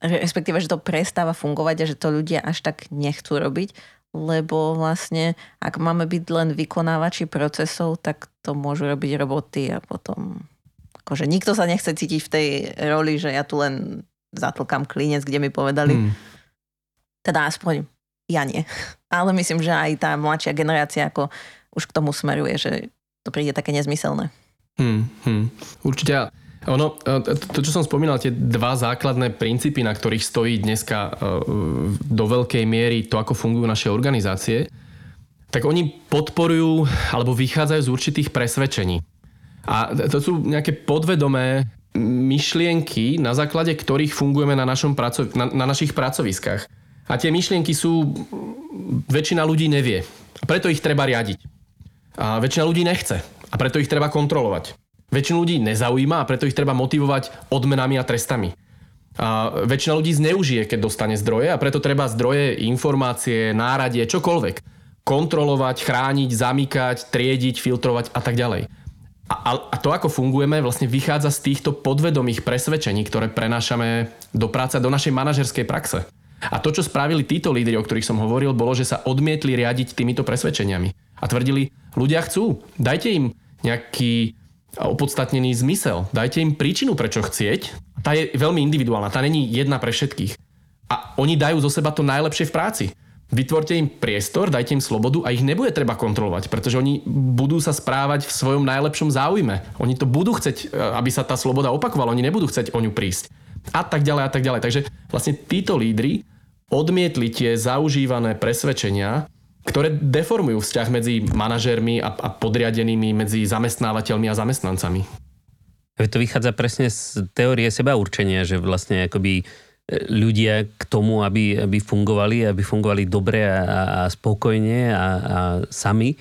respektíve, že to prestáva fungovať a že to ľudia až tak nechcú robiť, lebo vlastne, ak máme byť len vykonávači procesov, tak to môžu robiť roboty a potom akože nikto sa nechce cítiť v tej roli, že ja tu len zatlkám klinec, kde mi povedali, hmm teda aspoň ja nie. Ale myslím, že aj tá mladšia generácia ako už k tomu smeruje, že to príde také nezmyselné. Hmm, hmm. Určite. Ono, to, čo som spomínal, tie dva základné princípy, na ktorých stojí dneska e, do veľkej miery to, ako fungujú naše organizácie, tak oni podporujú alebo vychádzajú z určitých presvedčení. A to sú nejaké podvedomé myšlienky, na základe ktorých fungujeme na, našom praco- na, na našich pracoviskách. A tie myšlienky sú, väčšina ľudí nevie. A preto ich treba riadiť. A väčšina ľudí nechce. A preto ich treba kontrolovať. Väčšinu ľudí nezaujíma a preto ich treba motivovať odmenami a trestami. A väčšina ľudí zneužije, keď dostane zdroje a preto treba zdroje, informácie, náradie, čokoľvek kontrolovať, chrániť, zamykať, triediť, filtrovať a tak ďalej. A, a to, ako fungujeme, vlastne vychádza z týchto podvedomých presvedčení, ktoré prenášame do práce, do našej manažerskej praxe. A to, čo spravili títo lídry, o ktorých som hovoril, bolo, že sa odmietli riadiť týmito presvedčeniami. A tvrdili, ľudia chcú, dajte im nejaký opodstatnený zmysel, dajte im príčinu, prečo chcieť. Tá je veľmi individuálna, tá není jedna pre všetkých. A oni dajú zo seba to najlepšie v práci. Vytvorte im priestor, dajte im slobodu a ich nebude treba kontrolovať, pretože oni budú sa správať v svojom najlepšom záujme. Oni to budú chcieť, e, aby sa tá sloboda opakovala, oni nebudú chcieť o ňu prísť. A tak ďalej a tak ďalej. Takže vlastne títo lídry odmietli tie zaužívané presvedčenia, ktoré deformujú vzťah medzi manažérmi a, a podriadenými, medzi zamestnávateľmi a zamestnancami. To vychádza presne z teórie seba určenia, že vlastne akoby ľudia k tomu, aby, aby fungovali, aby fungovali dobre a, a spokojne a, a sami,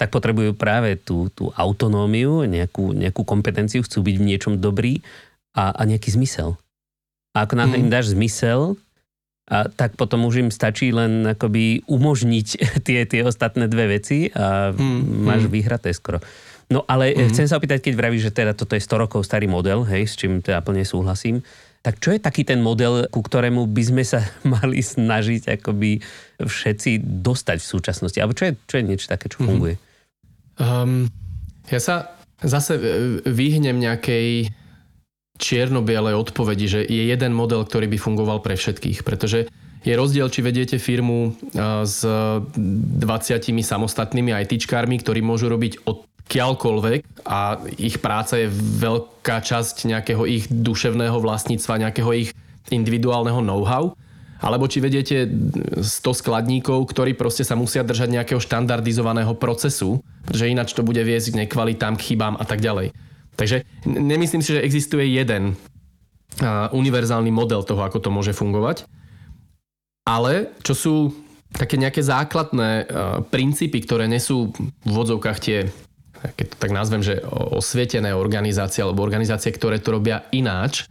tak potrebujú práve tú, tú autonómiu, nejakú, nejakú kompetenciu, chcú byť v niečom dobrý a, a nejaký zmysel. A ako nám mm. im dáš zmysel, a tak potom už im stačí len akoby umožniť tie, tie ostatné dve veci a mm. máš mm. vyhraté skoro. No ale mm. chcem sa opýtať, keď vravíš, že teda toto je 100 rokov starý model, hej, s čím teda plne súhlasím, tak čo je taký ten model, ku ktorému by sme sa mali snažiť akoby všetci dostať v súčasnosti? Alebo čo je, čo je niečo také, čo mhm. funguje? Um, ja sa zase e, vyhnem nejakej čierno-bielej odpovedi, že je jeden model, ktorý by fungoval pre všetkých, pretože je rozdiel, či vediete firmu s 20 samostatnými ITčkármi, ktorí môžu robiť od kiaľkoľvek a ich práca je veľká časť nejakého ich duševného vlastníctva, nejakého ich individuálneho know-how, alebo či vedete 100 skladníkov, ktorí proste sa musia držať nejakého štandardizovaného procesu, pretože ináč to bude viesť k nekvalitám, k chybám a tak ďalej. Takže nemyslím si, že existuje jeden univerzálny model toho, ako to môže fungovať. Ale čo sú také nejaké základné princípy, ktoré nesú v vodzovkách tie keď to tak nazvem, že osvietené organizácie alebo organizácie, ktoré to robia ináč.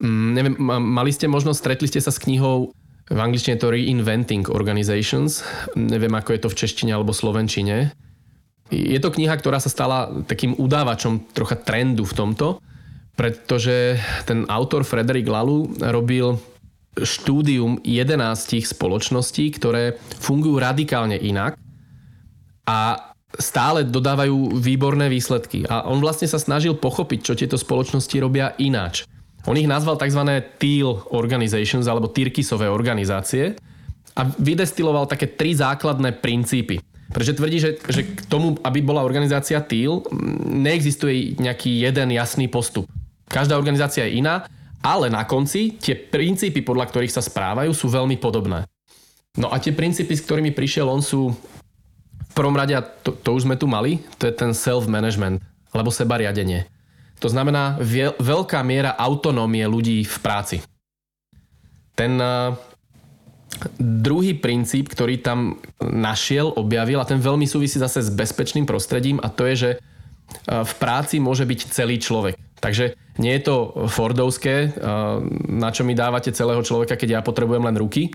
Mm, neviem, mali ste možnosť, stretli ste sa s knihou v angličtine to Reinventing Organizations. Neviem, ako je to v češtine alebo slovenčine. Je to kniha, ktorá sa stala takým udávačom trocha trendu v tomto, pretože ten autor Frederick Lalu robil štúdium 11 spoločností, ktoré fungujú radikálne inak a stále dodávajú výborné výsledky. A on vlastne sa snažil pochopiť, čo tieto spoločnosti robia ináč. On ich nazval tzv. teal organizations alebo Tyrkisové organizácie a vydestiloval také tri základné princípy. Pretože tvrdí, že, že k tomu, aby bola organizácia TEAL, neexistuje nejaký jeden jasný postup. Každá organizácia je iná, ale na konci tie princípy, podľa ktorých sa správajú, sú veľmi podobné. No a tie princípy, s ktorými prišiel on, sú prvom rade, a to, to už sme tu mali, to je ten self-management, alebo seba riadenie. To znamená veľká miera autonómie ľudí v práci. Ten uh, druhý princíp, ktorý tam našiel, objavil, a ten veľmi súvisí zase s bezpečným prostredím, a to je, že uh, v práci môže byť celý človek. Takže nie je to Fordovské, uh, na čo mi dávate celého človeka, keď ja potrebujem len ruky,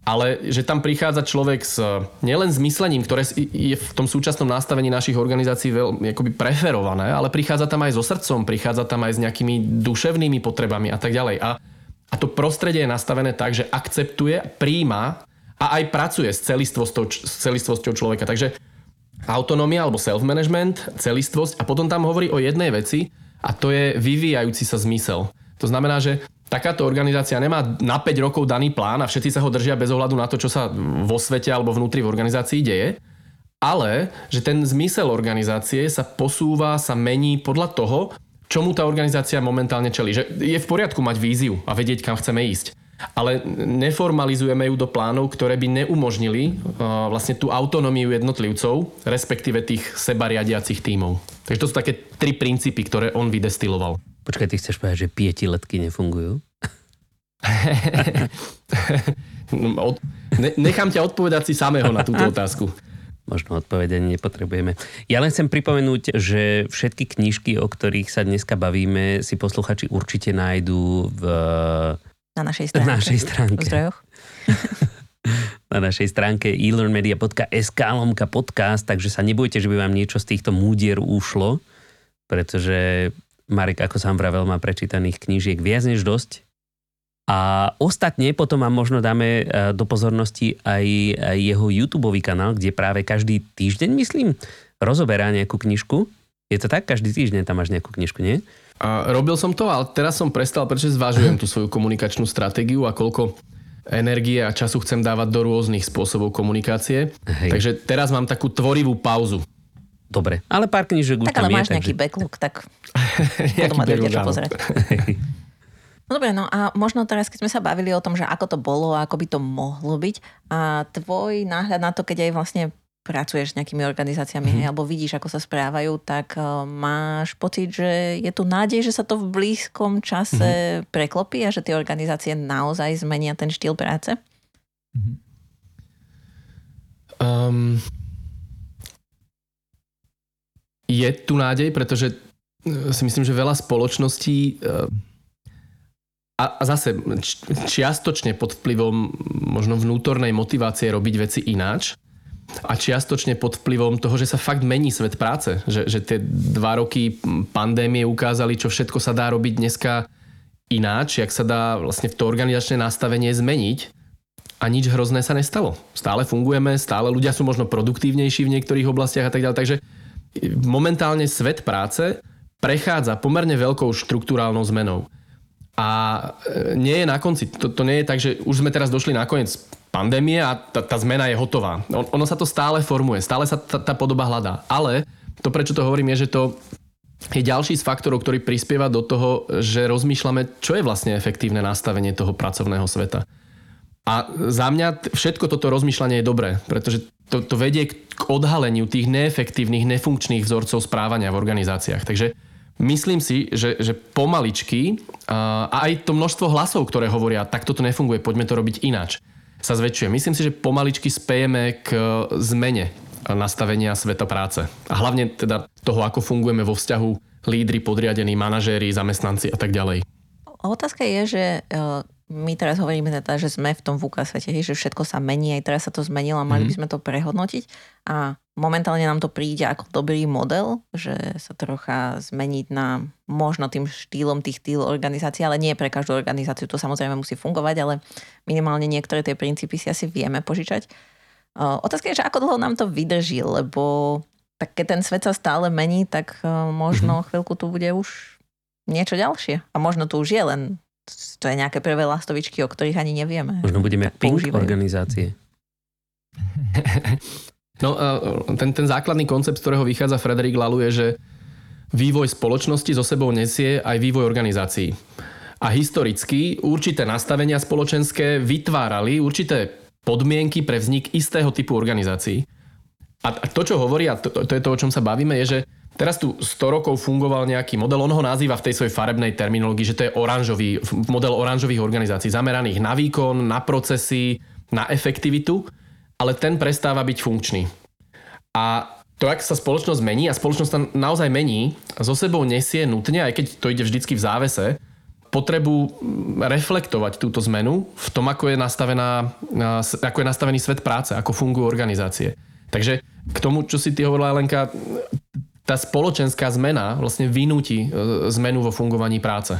ale že tam prichádza človek s nielen s myslením, ktoré je v tom súčasnom nastavení našich organizácií veľmi akoby preferované, ale prichádza tam aj so srdcom, prichádza tam aj s nejakými duševnými potrebami a tak ďalej. A, a to prostredie je nastavené tak, že akceptuje, príjma a aj pracuje s celistvosťou, s celistvosťou človeka. Takže autonómia alebo self-management, celistvosť a potom tam hovorí o jednej veci a to je vyvíjajúci sa zmysel. To znamená, že takáto organizácia nemá na 5 rokov daný plán a všetci sa ho držia bez ohľadu na to, čo sa vo svete alebo vnútri v organizácii deje, ale že ten zmysel organizácie sa posúva, sa mení podľa toho, čomu tá organizácia momentálne čelí. Že je v poriadku mať víziu a vedieť, kam chceme ísť. Ale neformalizujeme ju do plánov, ktoré by neumožnili uh, vlastne tú autonómiu jednotlivcov, respektíve tých sebariadiacich tímov. Takže to sú také tri princípy, ktoré on vydestiloval. Počkaj, ty chceš povedať, že pietiletky nefungujú? Ne, nechám ťa odpovedať si samého na túto otázku. Možno odpovedenie nepotrebujeme. Ja len chcem pripomenúť, že všetky knižky, o ktorých sa dneska bavíme, si posluchači určite nájdú v... Na našej stránke. Na našej stránke. na našej stránke elearnmedia.sk lomka podcast, takže sa nebojte, že by vám niečo z týchto múdier ušlo, pretože Marek, ako sám vravel, má prečítaných knížiek viac než dosť. A ostatne potom vám možno dáme e, do pozornosti aj jeho YouTube kanál, kde práve každý týždeň, myslím, rozoberá nejakú knižku. Je to tak? Každý týždeň tam máš nejakú knižku, nie? A robil som to, ale teraz som prestal, pretože zvažujem tú svoju komunikačnú stratégiu a koľko energie a času chcem dávať do rôznych spôsobov komunikácie. Hej. Takže teraz mám takú tvorivú pauzu. Dobre, ale pár knižek už tak, tam ale máš je. nejaký takže... backlog, tak potom ma dojde čo pozrieť. No dobre, no a možno teraz, keď sme sa bavili o tom, že ako to bolo, ako by to mohlo byť a tvoj náhľad na to, keď aj vlastne pracuješ s nejakými organizáciami mm-hmm. alebo vidíš, ako sa správajú, tak uh, máš pocit, že je tu nádej, že sa to v blízkom čase mm-hmm. preklopí a že tie organizácie naozaj zmenia ten štýl práce? Mm-hmm. Um, je tu nádej, pretože e, si myslím, že veľa spoločností uh, a, zase čiastočne pod vplyvom možno vnútornej motivácie robiť veci ináč, a čiastočne pod vplyvom toho, že sa fakt mení svet práce. Že, že tie dva roky pandémie ukázali, čo všetko sa dá robiť dneska ináč, jak sa dá vlastne to organizačné nastavenie zmeniť a nič hrozné sa nestalo. Stále fungujeme, stále ľudia sú možno produktívnejší v niektorých oblastiach a tak ďalej. Takže momentálne svet práce prechádza pomerne veľkou štruktúrálnou zmenou. A e, nie je na konci. To, to nie je tak, že už sme teraz došli na koniec pandémie a tá, tá zmena je hotová. On, ono sa to stále formuje, stále sa tá, tá podoba hľadá. Ale to, prečo to hovorím, je, že to je ďalší z faktorov, ktorý prispieva do toho, že rozmýšľame, čo je vlastne efektívne nastavenie toho pracovného sveta. A za mňa všetko toto rozmýšľanie je dobré, pretože to, to vedie k odhaleniu tých neefektívnych, nefunkčných vzorcov správania v organizáciách. Takže myslím si, že, že pomaličky a aj to množstvo hlasov, ktoré hovoria, tak toto nefunguje, poďme to robiť ináč sa zväčšuje. Myslím si, že pomaličky spejeme k zmene nastavenia sveta práce. A hlavne teda toho, ako fungujeme vo vzťahu lídry, podriadení, manažéri, zamestnanci a tak ďalej. Otázka je, že e, my teraz hovoríme teda, že sme v tom VUKA svete, že všetko sa mení, aj teraz sa to zmenilo a mali mm-hmm. by sme to prehodnotiť. A momentálne nám to príde ako dobrý model, že sa trocha zmeniť na možno tým štýlom tých tým organizácií, ale nie pre každú organizáciu to samozrejme musí fungovať, ale minimálne niektoré tie princípy si asi vieme požičať. Otázka je, že ako dlho nám to vydrží, lebo tak keď ten svet sa stále mení, tak e, možno mm-hmm. chvíľku tu bude už niečo ďalšie. A možno tu už je len to je nejaké prvé lastovičky, o ktorých ani nevieme. Možno budeme pink používajú. organizácie. No, ten, ten základný koncept, z ktorého vychádza Frederik Lalu je, že vývoj spoločnosti so sebou nesie aj vývoj organizácií. A historicky určité nastavenia spoločenské vytvárali určité podmienky pre vznik istého typu organizácií. A to, čo hovorí, a to, to je to, o čom sa bavíme, je, že teraz tu 100 rokov fungoval nejaký model, on ho nazýva v tej svojej farebnej terminológii, že to je oranžový, model oranžových organizácií, zameraných na výkon, na procesy, na efektivitu ale ten prestáva byť funkčný. A to, ak sa spoločnosť mení a spoločnosť sa naozaj mení, zo sebou nesie nutne, aj keď to ide vždycky v závese, potrebu reflektovať túto zmenu v tom, ako je, nastavená, ako je nastavený svet práce, ako fungujú organizácie. Takže k tomu, čo si ty hovorila, Lenka, tá spoločenská zmena vlastne vynúti e, zmenu vo fungovaní práce.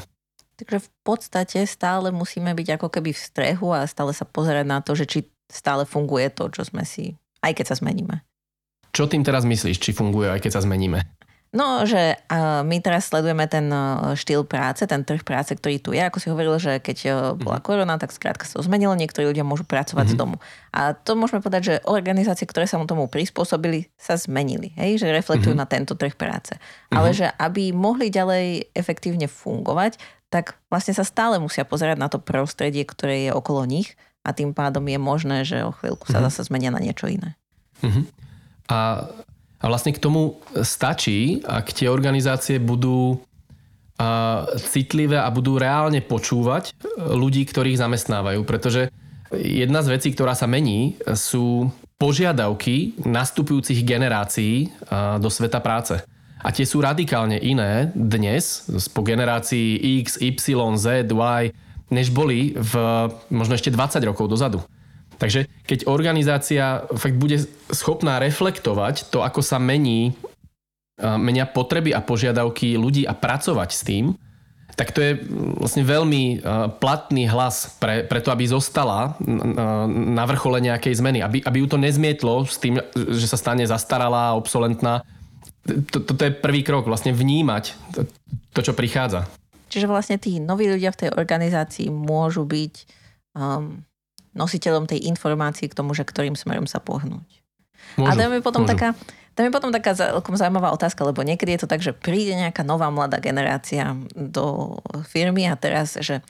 Takže v podstate stále musíme byť ako keby v strehu a stále sa pozerať na to, že či stále funguje to, čo sme si, aj keď sa zmeníme. Čo tým teraz myslíš, či funguje, aj keď sa zmeníme? No, že uh, my teraz sledujeme ten uh, štýl práce, ten trh práce, ktorý tu je. Ako si hovoril, že keď uh, bola mm. korona, tak skrátka sa to zmenilo, niektorí ľudia môžu pracovať mm. z mhm. domu. A to môžeme povedať, že organizácie, ktoré sa mu tomu prispôsobili, sa zmenili, hej? že reflektujú mm. na tento trh práce. Mm. Ale že aby mohli ďalej efektívne fungovať, tak vlastne sa stále musia pozerať na to prostredie, ktoré je okolo nich a tým pádom je možné, že o chvíľku sa mm-hmm. zase zmenia na niečo iné. Mm-hmm. A, a vlastne k tomu stačí, ak tie organizácie budú citlivé a budú reálne počúvať ľudí, ktorých zamestnávajú, pretože jedna z vecí, ktorá sa mení, sú požiadavky nastupujúcich generácií do sveta práce. A tie sú radikálne iné dnes, po generácii X, Y, Z, Y, než boli v možno ešte 20 rokov dozadu. Takže keď organizácia fakt bude schopná reflektovať to, ako sa mení, menia potreby a požiadavky ľudí a pracovať s tým, tak to je vlastne veľmi platný hlas pre, pre to, aby zostala na vrchole nejakej zmeny. Aby, aby ju to nezmietlo s tým, že sa stane zastaralá, obsolentná. Toto to je prvý krok, vlastne vnímať to, čo prichádza. Čiže vlastne tí noví ľudia v tej organizácii môžu byť um, nositeľom tej informácie k tomu, že ktorým smerom sa pohnúť. Môžu, a to je potom môžu. taká, tam je potom taká celkom zaujímavá otázka, lebo niekedy je to tak, že príde nejaká nová mladá generácia do firmy a teraz, že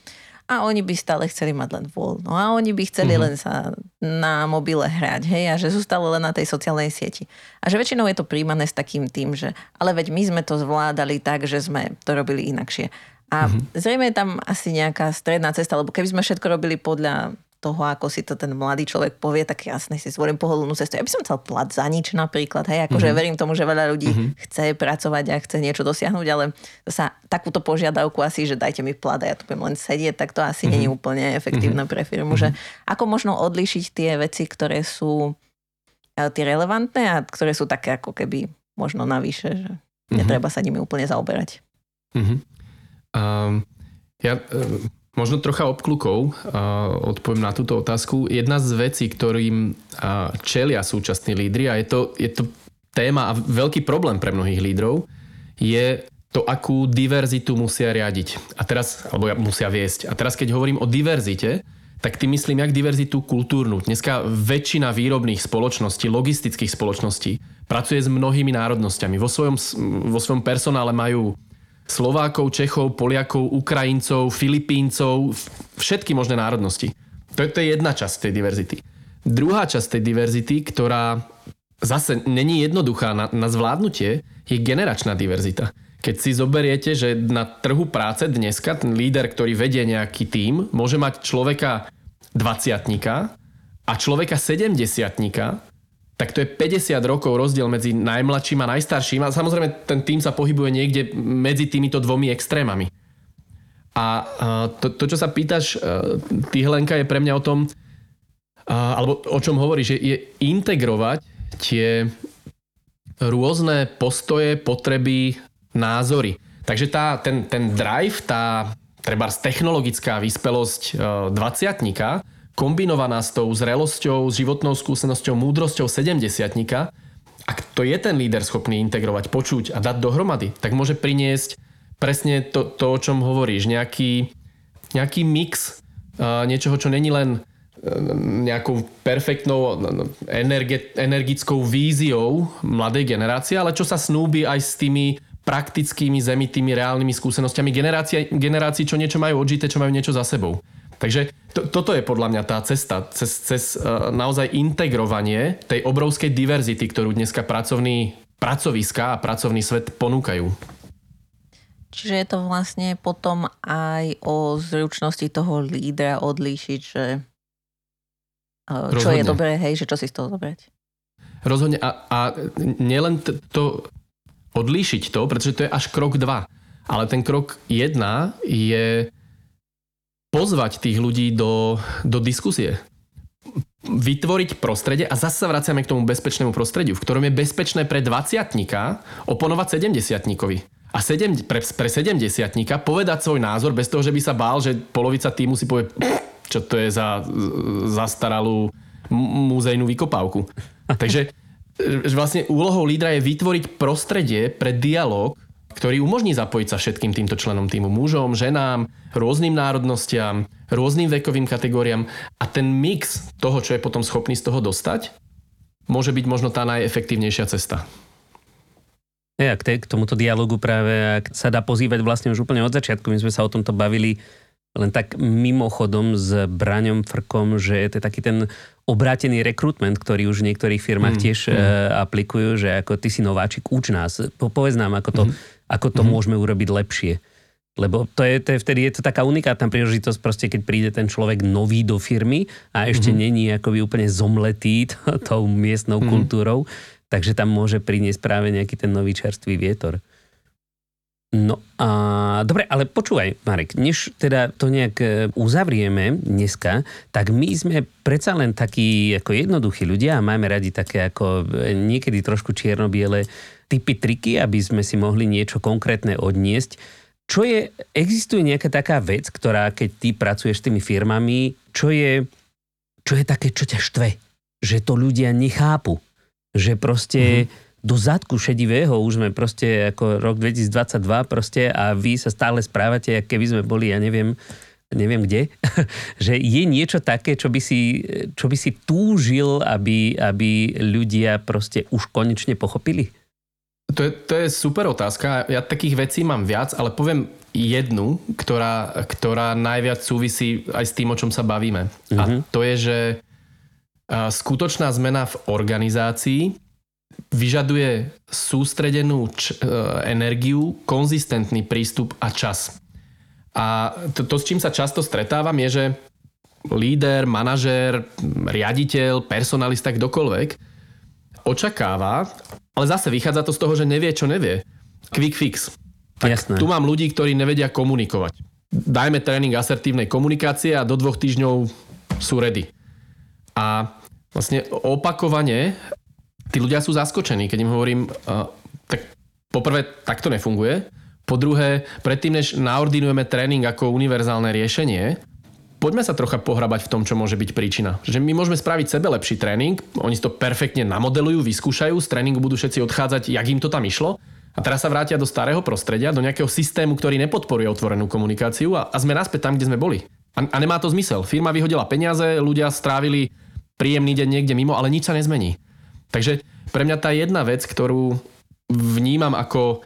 a oni by stále chceli mať len voľno a oni by chceli uh-huh. len sa na mobile hrať, hej, a že sú stále len na tej sociálnej sieti. A že väčšinou je to príjmané s takým tým, že ale veď my sme to zvládali tak, že sme to robili inakšie. A uh-huh. zrejme je tam asi nejaká stredná cesta, lebo keby sme všetko robili podľa toho, ako si to ten mladý človek povie, tak jasne si zvolím pohodlnú cestu. Ja by som chcel plat za nič napríklad, hej, akože mm-hmm. verím tomu, že veľa ľudí mm-hmm. chce pracovať a chce niečo dosiahnuť, ale sa takúto požiadavku asi, že dajte mi plat a ja tu budem len sedieť, tak to asi mm-hmm. není úplne efektívne mm-hmm. pre firmu, mm-hmm. že ako možno odlíšiť tie veci, ktoré sú e, tie relevantné a ktoré sú také ako keby možno navyše, že mm-hmm. netreba sa nimi úplne zaoberať. Mm-hmm. Um, ja, um Možno trocha obklukov odpoviem na túto otázku. Jedna z vecí, ktorým čelia súčasní lídry, a je to, je to téma a veľký problém pre mnohých lídrov, je to, akú diverzitu musia riadiť. A teraz, alebo musia viesť. A teraz, keď hovorím o diverzite, tak tým myslím jak diverzitu kultúrnu. Dneska väčšina výrobných spoločností, logistických spoločností pracuje s mnohými národnosťami. Vo svojom, vo svojom personále majú Slovákov, Čechov, Poliakov, Ukrajincov, Filipíncov, všetky možné národnosti. To, to je jedna časť tej diverzity. Druhá časť tej diverzity, ktorá zase není jednoduchá na, na zvládnutie, je generačná diverzita. Keď si zoberiete, že na trhu práce dneska ten líder, ktorý vedie nejaký tím, môže mať človeka 20 a človeka 70 tak to je 50 rokov rozdiel medzi najmladším a najstarším a samozrejme ten tým sa pohybuje niekde medzi týmito dvomi extrémami. A to, to čo sa pýtaš, ty Helenka, je pre mňa o tom, alebo o čom hovoríš, je, integrovať tie rôzne postoje, potreby, názory. Takže tá, ten, ten drive, tá treba technologická vyspelosť 20 kombinovaná s tou zrelosťou, s životnou skúsenosťou, múdrosťou 70 ak to je ten líder schopný integrovať, počuť a dať dohromady, tak môže priniesť presne to, to o čom hovoríš, nejaký, nejaký mix uh, niečoho, čo není len nejakou perfektnou energe, energickou víziou mladej generácie, ale čo sa snúbi aj s tými praktickými, zemitými, reálnymi skúsenostiami generácií, čo niečo majú odžité, čo majú niečo za sebou. Takže to, toto je podľa mňa tá cesta, cez, cez uh, naozaj integrovanie tej obrovskej diverzity, ktorú dneska pracovní, pracoviska a pracovný svet ponúkajú. Čiže je to vlastne potom aj o zručnosti toho lídra odlíšiť, že uh, čo Rozhodne. je dobré, hej, že čo si z toho zobrať. Rozhodne. A, a nielen t- to odlíšiť to, pretože to je až krok 2. Ale ten krok 1 je pozvať tých ľudí do, do diskusie. Vytvoriť prostredie a zase vraciame k tomu bezpečnému prostrediu, v ktorom je bezpečné pre 20 oponovať 70 a 7, pre, pre 70 povedať svoj názor bez toho, že by sa bál, že polovica týmu si povie, čo to je za zastaralú múzejnú vykopávku. Takže vlastne úlohou lídra je vytvoriť prostredie pre dialog ktorý umožní zapojiť sa všetkým týmto členom týmu, mužom, ženám, rôznym národnostiam, rôznym vekovým kategóriám a ten mix toho, čo je potom schopný z toho dostať, môže byť možno tá najefektívnejšia cesta. Ja, k, k tomuto dialogu práve, ak sa dá pozývať vlastne už úplne od začiatku, my sme sa o tomto bavili len tak mimochodom s Braňom Frkom, že to je taký ten obrátený rekrutment, ktorý už v niektorých firmách mm, tiež mm. aplikujú, že ako ty si nováčik, uč nás, povedz nám, ako to, mm. Ako to mm. môžeme urobiť lepšie. Lebo to je, to je vtedy je to taká unikátna príležitosť, proste keď príde ten človek nový do firmy a ešte mm. není akoby úplne zomletý tou miestnou mm. kultúrou, takže tam môže priniesť práve nejaký ten nový čerstvý vietor. No a dobre, ale počúvaj, Marek, než teda to nejak e, uzavrieme dneska, tak my sme predsa len takí ako jednoduchí ľudia a máme radi také ako e, niekedy trošku čierno-biele typy, triky, aby sme si mohli niečo konkrétne odniesť. Čo je, existuje nejaká taká vec, ktorá keď ty pracuješ s tými firmami, čo je, čo je také, čo ťa štve? Že to ľudia nechápu. Že proste... Mm-hmm do zadku šedivého, už sme proste ako rok 2022 proste a vy sa stále správate, keby sme boli, ja neviem, neviem kde, že je niečo také, čo by si, čo by si túžil, aby, aby ľudia proste už konečne pochopili? To je, to je super otázka. Ja takých vecí mám viac, ale poviem jednu, ktorá, ktorá najviac súvisí aj s tým, o čom sa bavíme. Mm-hmm. A mhm. to je, že skutočná zmena v organizácii vyžaduje sústredenú č- e, energiu, konzistentný prístup a čas. A to, to, s čím sa často stretávam, je, že líder, manažér, riaditeľ, personalista, kdokoľvek očakáva, ale zase vychádza to z toho, že nevie, čo nevie. Quick fix. Tak Jasné. tu mám ľudí, ktorí nevedia komunikovať. Dajme tréning asertívnej komunikácie a do dvoch týždňov sú ready. A vlastne opakovane tí ľudia sú zaskočení, keď im hovorím, uh, tak poprvé, tak to nefunguje. Po druhé, predtým, než naordinujeme tréning ako univerzálne riešenie, poďme sa trocha pohrabať v tom, čo môže byť príčina. Že my môžeme spraviť sebe lepší tréning, oni si to perfektne namodelujú, vyskúšajú, z tréningu budú všetci odchádzať, jak im to tam išlo. A teraz sa vrátia do starého prostredia, do nejakého systému, ktorý nepodporuje otvorenú komunikáciu a, a sme naspäť tam, kde sme boli. A, a nemá to zmysel. Firma vyhodila peniaze, ľudia strávili príjemný deň niekde mimo, ale nič sa nezmení. Takže pre mňa tá jedna vec, ktorú vnímam ako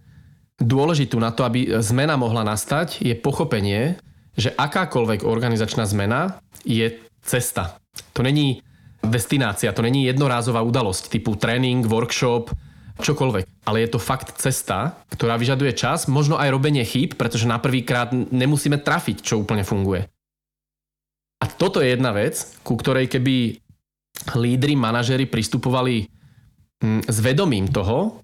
dôležitú na to, aby zmena mohla nastať, je pochopenie, že akákoľvek organizačná zmena je cesta. To není destinácia, to není jednorázová udalosť typu tréning, workshop, čokoľvek. Ale je to fakt cesta, ktorá vyžaduje čas, možno aj robenie chýb, pretože na prvýkrát nemusíme trafiť, čo úplne funguje. A toto je jedna vec, ku ktorej keby lídry, manažery pristupovali mm, s vedomím toho,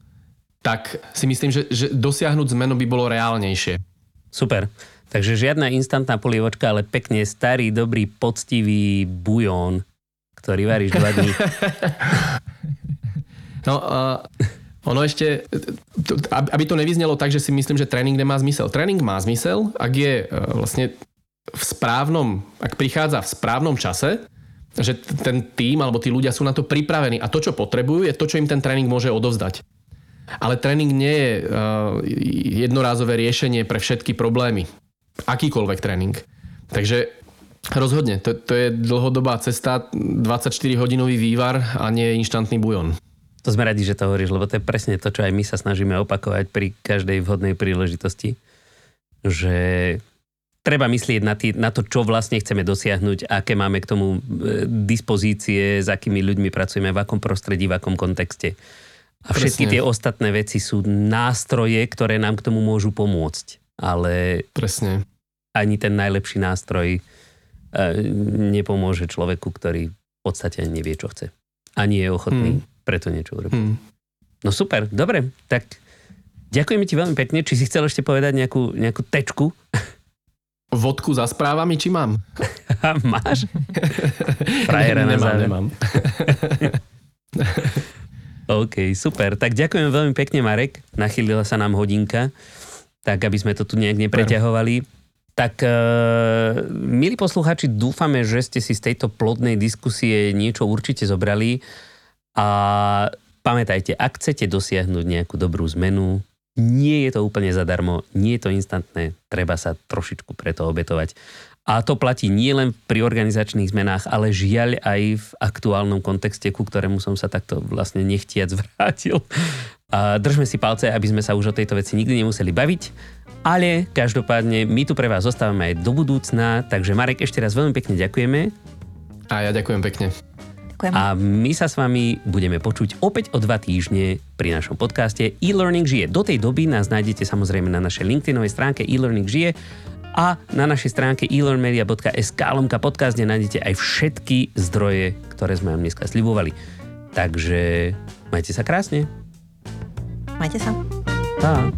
tak si myslím, že, že dosiahnuť zmenu by bolo reálnejšie. Super. Takže žiadna instantná polievočka, ale pekne starý, dobrý, poctivý bujón, ktorý varíš dva dní. no, uh, ono ešte, aby to nevyznelo tak, že si myslím, že tréning nemá zmysel. Tréning má zmysel, ak je uh, vlastne v správnom, ak prichádza v správnom čase, že ten tým alebo tí ľudia sú na to pripravení a to, čo potrebujú, je to, čo im ten tréning môže odovzdať. Ale tréning nie je uh, jednorázové riešenie pre všetky problémy. Akýkoľvek tréning. Takže rozhodne, to, to je dlhodobá cesta, 24-hodinový vývar a nie inštantný bujon. To sme radi, že to hovoríš, lebo to je presne to, čo aj my sa snažíme opakovať pri každej vhodnej príležitosti. Že treba myslieť na, tý, na to, čo vlastne chceme dosiahnuť, aké máme k tomu e, dispozície, s akými ľuďmi pracujeme, v akom prostredí, v akom kontexte. A všetky Presne. tie ostatné veci sú nástroje, ktoré nám k tomu môžu pomôcť. Ale Presne. ani ten najlepší nástroj e, nepomôže človeku, ktorý v podstate ani nevie, čo chce. Ani je ochotný hmm. preto niečo urobiť. Hmm. No super, dobre, tak ďakujeme ti veľmi pekne. Či si chcel ešte povedať nejakú, nejakú tečku? Vodku za správami, či mám? Máš? Frajera na nemám, nemám. OK, super. Tak ďakujem veľmi pekne, Marek. Nachylila sa nám hodinka, tak aby sme to tu nejak nepreťahovali. Tak, uh, milí posluchači, dúfame, že ste si z tejto plodnej diskusie niečo určite zobrali. A pamätajte, ak chcete dosiahnuť nejakú dobrú zmenu, nie je to úplne zadarmo, nie je to instantné, treba sa trošičku preto obetovať. A to platí nielen pri organizačných zmenách, ale žiaľ aj v aktuálnom kontexte, ku ktorému som sa takto vlastne nechtiac vrátil. A držme si palce, aby sme sa už o tejto veci nikdy nemuseli baviť. Ale každopádne my tu pre vás zostávame aj do budúcna, takže Marek ešte raz veľmi pekne ďakujeme. A ja ďakujem pekne. Ďakujem. A my sa s vami budeme počuť opäť o dva týždne pri našom podcaste e-learning žije. Do tej doby nás nájdete samozrejme na našej LinkedInovej stránke e-learning žije a na našej stránke elearnmedia.sk lomka podcast, kde nájdete aj všetky zdroje, ktoré sme vám dneska slibovali. Takže majte sa krásne. Majte sa. Tá.